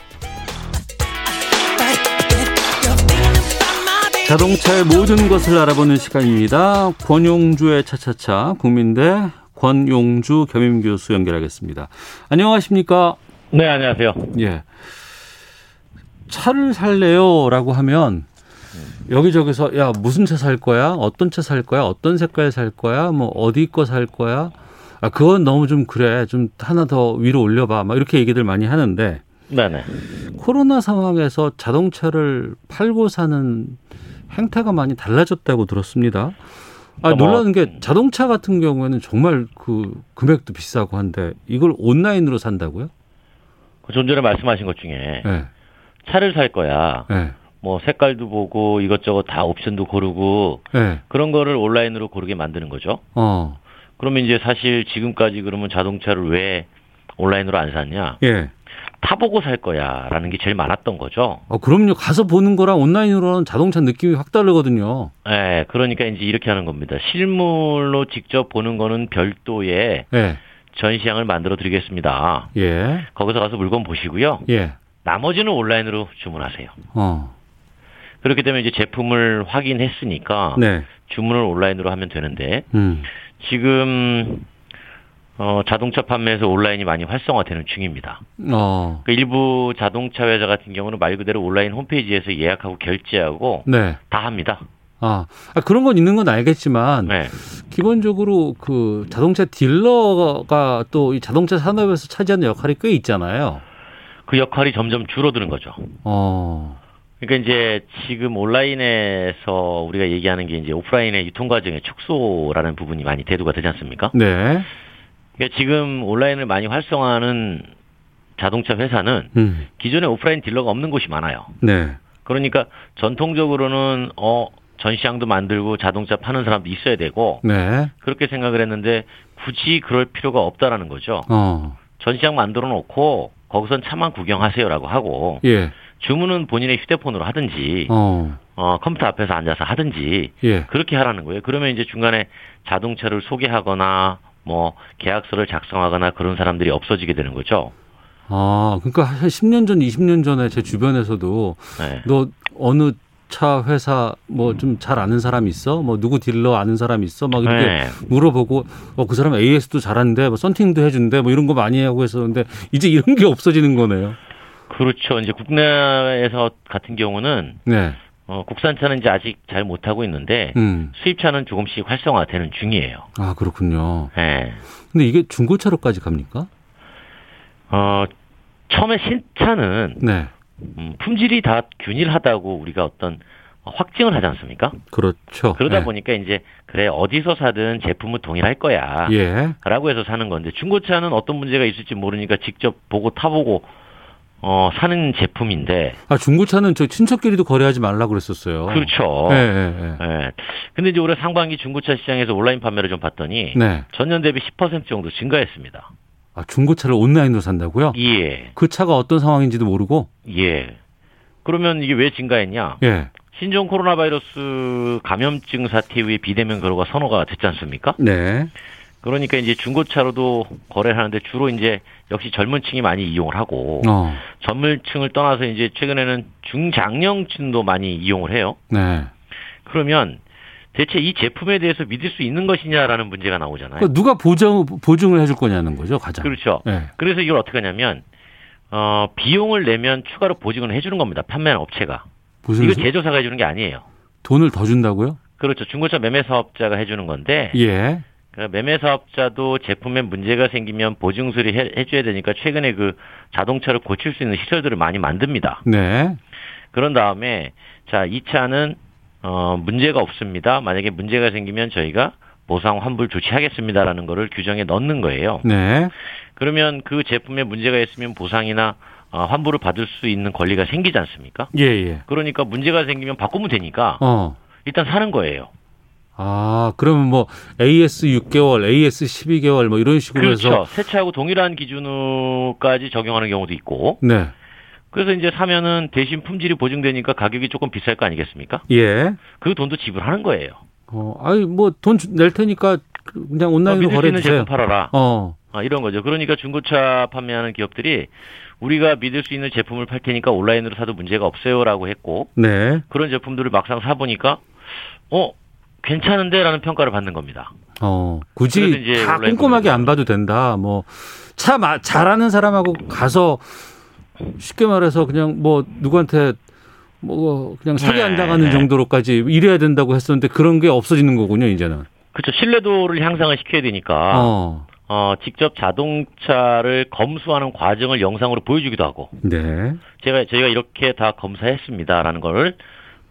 S3: 자동차의 모든 것을 알아보는 시간입니다. 권용주의 차차차 국민대 권용주 겸임 교수 연결하겠습니다. 안녕하십니까?
S11: 네, 안녕하세요.
S3: 예. 차를 살래요라고 하면 여기저기서 야 무슨 차 살 거야? 어떤 차 살 거야? 어떤 색깔 살 거야? 뭐 어디 거 살 거야? 아 그건 너무 좀 그래. 좀 하나 더 위로 올려봐. 막 이렇게 얘기들 많이 하는데
S11: 네네.
S3: 코로나 상황에서 자동차를 팔고 사는 행태가 많이 달라졌다고 들었습니다. 아,
S11: 어머.
S3: 놀라는 게 자동차 같은 경우에는 정말 그 금액도 비싸고 한데 이걸 온라인으로 산다고요?
S11: 그 좀 전에 말씀하신 것 중에
S3: 네.
S11: 차를 살 거야.
S3: 네.
S11: 뭐 색깔도 보고 이것저것 다 옵션도 고르고
S3: 네.
S11: 그런 거를 온라인으로 고르게 만드는 거죠.
S3: 어.
S11: 그러면 이제 사실 지금까지 그러면 자동차를 왜 온라인으로 안 샀냐?
S3: 예.
S11: 타보고 살 거야라는 게 제일 많았던 거죠.
S3: 어, 그럼요. 가서 보는 거랑 온라인으로는 자동차 느낌이 확 다르거든요.
S11: 예, 그러니까 이제 이렇게 하는 겁니다. 실물로 직접 보는 거는 별도의
S3: 예.
S11: 전시장을 만들어 드리겠습니다.
S3: 예.
S11: 거기서 가서 물건 보시고요.
S3: 예.
S11: 나머지는 온라인으로 주문하세요.
S3: 어.
S11: 그렇게 되면 이제 제품을 확인했으니까
S3: 네.
S11: 주문을 온라인으로 하면 되는데
S3: 음.
S11: 지금 어, 자동차 판매에서 온라인이 많이 활성화되는 중입니다.
S3: 어.
S11: 그 일부 자동차 회사 같은 경우는 말 그대로 온라인 홈페이지에서 예약하고 결제하고
S3: 네.
S11: 다 합니다.
S3: 아, 아, 그런 건 있는 건 알겠지만
S11: 네.
S3: 기본적으로 그 자동차 딜러가 또 이 자동차 산업에서 차지하는 역할이 꽤 있잖아요.
S11: 그 역할이 점점 줄어드는 거죠.
S3: 어.
S11: 그러니까 이제 지금 온라인에서 우리가 얘기하는 게 이제 오프라인의 유통 과정의 축소라는 부분이 많이 대두가 되지 않습니까?
S3: 네.
S11: 그러니까 지금 온라인을 많이 활성화하는 자동차 회사는
S3: 음.
S11: 기존에 오프라인 딜러가 없는 곳이 많아요.
S3: 네.
S11: 그러니까 전통적으로는 어 전시장도 만들고 자동차 파는 사람도 있어야 되고
S3: 네.
S11: 그렇게 생각을 했는데 굳이 그럴 필요가 없다라는 거죠.
S3: 어.
S11: 전시장 만들어 놓고 거기선 차만 구경하세요라고 하고
S3: 예.
S11: 주문은 본인의 휴대폰으로 하든지
S3: 어.
S11: 어, 컴퓨터 앞에서 앉아서 하든지
S3: 예.
S11: 그렇게 하라는 거예요. 그러면 이제 중간에 자동차를 소개하거나 뭐 계약서를 작성하거나 그런 사람들이 없어지게 되는 거죠.
S3: 아, 그러니까 한 10년 전, 20년 전에 제 주변에서도
S11: 네.
S3: 너 어느 차 회사 뭐 좀 잘 아는 사람 있어? 뭐 누구 딜러 아는 사람 있어? 막 이렇게
S11: 네.
S3: 물어보고 어 그 사람 AS도 잘하는데 뭐 썬팅도 해준대 뭐 이런 거 많이 하고 했었는데 이제 이런 게 없어지는 거네요.
S11: 그렇죠. 이제 국내에서 같은 경우는
S3: 네.
S11: 어, 국산차는 이제 아직 잘 못하고 있는데
S3: 음.
S11: 수입차는 조금씩 활성화되는 중이에요.
S3: 아 그렇군요.
S11: 예.
S3: 근데 이게 중고차로까지 갑니까?
S11: 어, 처음에 신차는
S3: 네.
S11: 음, 품질이 다 균일하다고 우리가 어떤 확증을 하지 않습니까?
S3: 그렇죠.
S11: 그러다
S3: 네.
S11: 보니까 이제 그래 어디서 사든 제품은 동일할 거야.
S3: 예.
S11: 라고 해서 사는 건데 중고차는 어떤 문제가 있을지 모르니까 직접 보고 타보고 어, 사는 제품인데.
S3: 아, 중고차는 저 친척끼리도 거래하지 말라 그랬었어요.
S11: 그렇죠.
S3: 예, 예, 예.
S11: 예. 근데 이제 올해 상반기 중고차 시장에서 온라인 판매를 좀 봤더니
S3: 네.
S11: 전년 대비 10% 정도 증가했습니다.
S3: 아, 중고차를 온라인으로 산다고요?
S11: 예.
S3: 그 차가 어떤 상황인지도 모르고?
S11: 예. 그러면 이게 왜 증가했냐?
S3: 예.
S11: 신종 코로나 바이러스 감염증 사태 이후에 비대면 거래가 선호가 됐지 않습니까?
S3: 네.
S11: 그러니까 이제 중고차로도 거래를 하는데 주로 이제 역시 젊은 층이 많이 이용을 하고
S3: 어.
S11: 젊은 층을 떠나서 이제 최근에는 중장년층도 많이 이용을 해요.
S3: 네.
S11: 그러면 대체 이 제품에 대해서 믿을 수 있는 것이냐라는 문제가 나오잖아요.
S3: 그러니까 누가 보정, 보증을 해줄 거냐는 거죠, 가장.
S11: 그렇죠.
S3: 예.
S11: 그래서 이걸 어떻게 하냐면 어, 비용을 내면 추가로 보증을 해주는 겁니다. 판매하는 업체가.
S3: 무슨
S11: 이거
S3: 소-
S11: 제조사가 해주는 게 아니에요.
S3: 돈을 더 준다고요?
S11: 그렇죠. 중고차 매매 사업자가 해주는 건데
S3: 예.
S11: 그 매매 사업자도 제품에 문제가 생기면 보증 수리 해, 해줘야 되니까 최근에 그 자동차를 고칠 수 있는 시설들을 많이 만듭니다.
S3: 네.
S11: 그런 다음에 자 이 차는 어, 문제가 없습니다. 만약에 문제가 생기면 저희가 보상 환불 조치하겠습니다라는 거를 규정에 넣는 거예요.
S3: 네.
S11: 그러면 그 제품에 문제가 있으면 보상이나 어, 환불을 받을 수 있는 권리가 생기지 않습니까?
S3: 예, 예.
S11: 그러니까 문제가 생기면 바꾸면 되니까
S3: 어.
S11: 일단 사는 거예요.
S3: 아, 그러면 뭐 AS 6개월, AS 12개월 뭐 이런 식으로
S11: 그렇죠.
S3: 해서
S11: 새 차하고 동일한 기준으로까지 적용하는 경우도 있고.
S3: 네.
S11: 그래서 이제 사면은 대신 품질이 보증되니까 가격이 조금 비쌀 거 아니겠습니까?
S3: 예.
S11: 그 돈도 지불하는 거예요.
S3: 어, 아니 뭐 돈 낼 테니까 그냥
S11: 어,
S3: 온라인으로
S11: 믿을 수
S3: 거래
S11: 있는
S3: 주세요.
S11: 제품 팔아라.
S3: 어.
S11: 아, 이런 거죠. 그러니까 중고차 판매하는 기업들이 우리가 믿을 수 있는 제품을 팔 테니까 온라인으로 사도 문제가 없어요라고 했고
S3: 네.
S11: 그런 제품들을 막상 사 보니까 어 괜찮은데라는 평가를 받는 겁니다.
S3: 어, 굳이
S11: 이제
S3: 다 꼼꼼하게 안 봐도 된다. 뭐, 차 마, 잘하는 사람하고 가서 쉽게 말해서 그냥 뭐 누구한테 뭐 그냥 사기 안
S11: 네,
S3: 당하는
S11: 네.
S3: 정도로까지 이래야 된다고 했었는데 그런 게 없어지는 거군요, 이제는.
S11: 그렇죠. 신뢰도를 향상을 시켜야 되니까
S3: 어.
S11: 어, 직접 자동차를 검수하는 과정을 영상으로 보여주기도 하고
S3: 네.
S11: 제가 저희가 이렇게 다 검사했습니다라는 걸 어,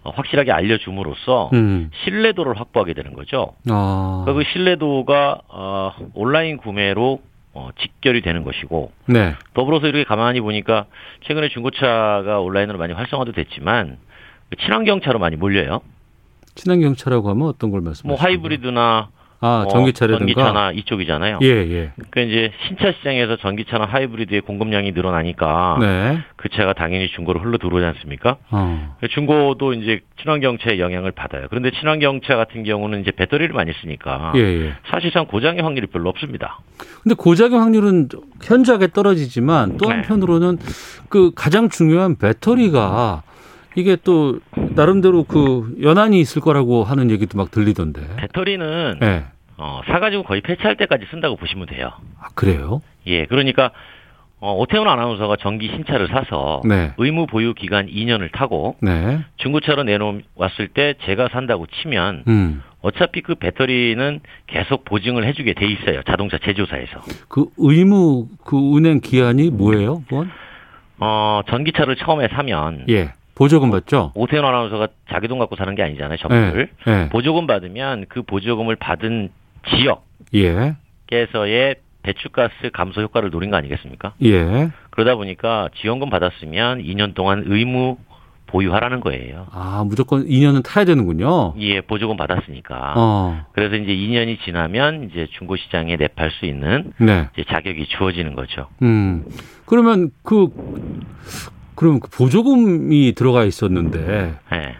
S11: 확실하게 알려줌으로써
S3: 음.
S11: 신뢰도를 확보하게 되는 거죠.
S3: 아.
S11: 그 신뢰도가 어, 온라인 구매로 어, 직결이 되는 것이고
S3: 네.
S11: 더불어서 이렇게 가만히 보니까 최근에 중고차가 온라인으로 많이 활성화도 됐지만 그 친환경차로 많이 몰려요.
S3: 친환경차라고 하면 어떤 걸 말씀하시는
S11: 뭐 하이브리드나
S3: 아,
S11: 어,
S3: 전기차라든가?
S11: 전기차나 이쪽이잖아요.
S3: 예, 예.
S11: 그러니까 이제 신차 시장에서 전기차나 하이브리드의 공급량이 늘어나니까
S3: 네.
S11: 그 차가 당연히 중고로 흘러 들어오지 않습니까?
S3: 어.
S11: 중고도 이제 친환경차의 영향을 받아요. 그런데 친환경차 같은 경우는 이제 배터리를 많이 쓰니까
S3: 예, 예.
S11: 사실상 고장의 확률이 별로 없습니다.
S3: 근데 고작의 확률은 현저하게 떨어지지만
S11: 네.
S3: 또 한편으로는 그 가장 중요한 배터리가 이게 또 나름대로 그 연한이 있을 거라고 하는 얘기도 막 들리던데.
S11: 배터리는
S3: 예.
S11: 어, 사가지고 거의 폐차할 때까지 쓴다고 보시면 돼요.
S3: 아, 그래요?
S11: 예, 그러니까 어, 오태훈 아나운서가 전기 신차를 사서
S3: 네.
S11: 의무 보유 기간 2년을 타고
S3: 네.
S11: 중고차로 내놓았을 때 제가 산다고 치면
S3: 음.
S11: 어차피 그 배터리는 계속 보증을 해주게 돼 있어요. 자동차 제조사에서.
S3: 그 의무 그 운행 기한이 뭐예요? 그건?
S11: 어, 전기차를 처음에 사면
S3: 예. 보조금 받죠?
S11: 오태훈 아나운서가 자기 돈 갖고 사는 게 아니잖아요. 전부를.
S3: 예. 예.
S11: 보조금 받으면 그 보조금을 받은
S3: 예.
S11: 지역 에서의 배출가스 감소 효과를 노린 거 아니겠습니까?
S3: 예.
S11: 그러다 보니까 지원금 받았으면 2년 동안 의무 보유하라는 거예요.
S3: 아, 무조건 2년은 타야 되는군요.
S11: 예, 보조금 받았으니까.
S3: 어.
S11: 그래서 이제 2년이 지나면 이제 중고 시장에 내팔 수 있는
S3: 네.
S11: 자격이 주어지는 거죠.
S3: 음. 그러면 그 그럼 그 보조금이 들어가 있었는데
S11: 예.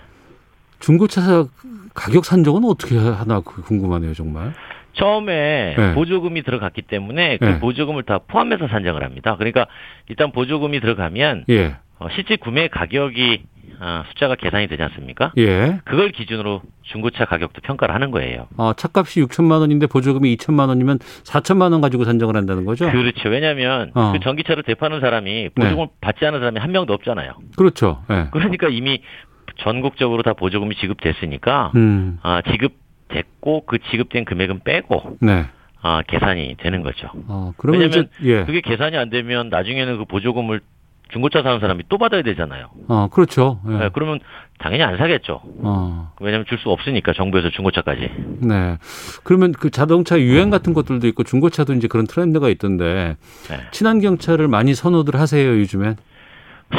S3: 중고차 가격 산정은 어떻게 하나 그 궁금하네요, 정말.
S11: 처음에
S3: 네.
S11: 보조금이 들어갔기 때문에 그
S3: 네.
S11: 보조금을 다 포함해서 산정을 합니다. 그러니까 일단 보조금이 들어가면
S3: 예.
S11: 어, 실제 구매 가격이 아, 숫자가 계산이 되지 않습니까?
S3: 예.
S11: 그걸 기준으로 중고차 가격도 평가를 하는 거예요.
S3: 어, 차값이 6천만 원인데 보조금이 2천만 원이면 4천만 원 가지고 산정을 한다는 거죠?
S11: 그렇죠. 왜냐하면
S3: 어.
S11: 그 전기차를 대파는 사람이 보조금을 받지 않은 사람이 한 명도 없잖아요.
S3: 그렇죠. 예.
S11: 그러니까 이미 전국적으로 다 보조금이 지급됐으니까
S3: 음.
S11: 아, 지급됐고 그 지급된 금액은 빼고
S3: 네.
S11: 아, 계산이 되는 거죠.
S3: 어, 그러면
S11: 왜냐하면
S3: 이제 예.
S11: 그게 계산이 안 되면 나중에는 그 보조금을 중고차 사는 사람이 또 받아야 되잖아요.
S3: 어, 그렇죠. 예.
S11: 네, 그러면 당연히 안 사겠죠.
S3: 어.
S11: 왜냐하면 줄 수 없으니까 정부에서 중고차까지.
S3: 네. 그러면 그 자동차 유행 같은 것들도 있고 중고차도 이제 그런 트렌드가 있던데
S11: 네.
S3: 친환경 차를 많이 선호들 하세요, 요즘엔?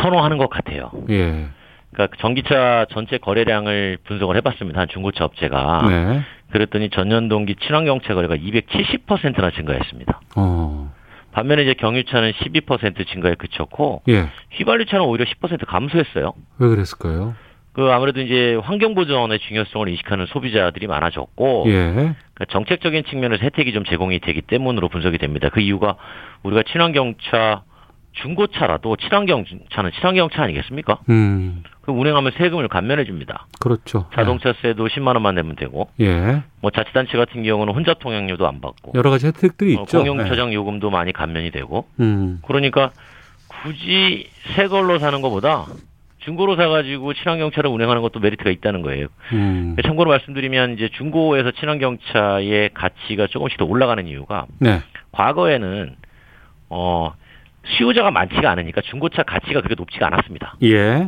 S11: 선호하는 것 같아요.
S3: 예.
S11: 그러니까 전기차 전체 거래량을 분석을 해봤습니다. 한 중고차 업체가.
S3: 네.
S11: 그랬더니 전년 동기 친환경차 거래가 270%나 증가했습니다.
S3: 어.
S11: 반면에 이제 경유차는 12% 증가에 그쳤고
S3: 예.
S11: 휘발유차는 오히려 10% 감소했어요.
S3: 왜 그랬을까요?
S11: 그 아무래도 이제 환경 보전의 중요성을 인식하는 소비자들이 많아졌고
S3: 예.
S11: 그러니까 정책적인 측면에서 혜택이 좀 제공이 되기 때문으로 분석이 됩니다. 그 이유가 우리가 친환경차 중고차라도 친환경 차는 친환경 차 아니겠습니까?
S3: 음.
S11: 그 운행하면 세금을 감면해 줍니다.
S3: 그렇죠.
S11: 자동차세도 10만 원만 내면 되고
S3: 예.
S11: 뭐 자치단체 같은 경우는 혼잡 통행료도 안 받고
S3: 여러 가지 혜택들이
S11: 어,
S3: 있죠.
S11: 공용 저장 요금도 많이 감면이 되고
S3: 예. 음.
S11: 그러니까 굳이 새 걸로 사는 것보다 중고로 사가지고 친환경차를 운행하는 것도 메리트가 있다는 거예요.
S3: 음.
S11: 참고로 말씀드리면 이제 중고에서 친환경차의 가치가 조금씩 더 올라가는 이유가
S3: 네.
S11: 과거에는 어 수요자가 많지가 않으니까 중고차 가치가 그렇게 높지가 않았습니다.
S3: 예.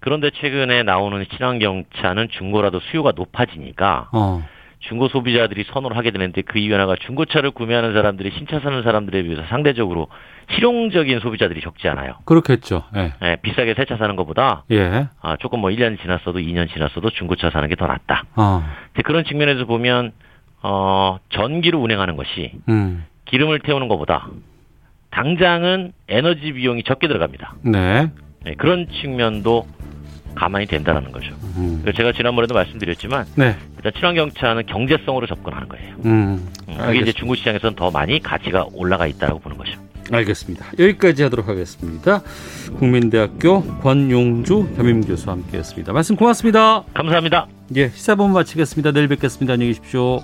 S11: 그런데 최근에 나오는 친환경차는 중고라도 수요가 높아지니까
S3: 어.
S11: 중고 소비자들이 선호를 하게 되는데 그 이유 하나가 중고차를 구매하는 사람들이 신차 사는 사람들에 비해서 상대적으로 실용적인 소비자들이 적지 않아요.
S3: 그렇겠죠. 예.
S11: 예, 비싸게 새 차 사는 것보다
S3: 예.
S11: 아, 조금 뭐 1년 지났어도 2년 지났어도 중고차 사는 게 더 낫다.
S3: 어.
S11: 그런 측면에서 보면 어, 전기로 운행하는 것이
S3: 음.
S11: 기름을 태우는 것보다 당장은 에너지 비용이 적게 들어갑니다.
S3: 네.
S11: 네, 그런 측면도 가만히 된다는 거죠.
S3: 음.
S11: 제가 지난번에도 말씀드렸지만
S3: 네.
S11: 일단 친환경 차는 경제성으로 접근하는 거예요.
S3: 음.
S11: 음, 그게 이제. 중고 시장에서는 더 많이 가치가 올라가 있다고 보는 거죠.
S3: 알겠습니다. 여기까지 하도록 하겠습니다. 국민대학교 권용주 겸임 교수와 함께했습니다. 말씀 고맙습니다.
S11: 감사합니다.
S3: 예, 시사본 마치겠습니다. 내일 뵙겠습니다. 안녕히 계십시오.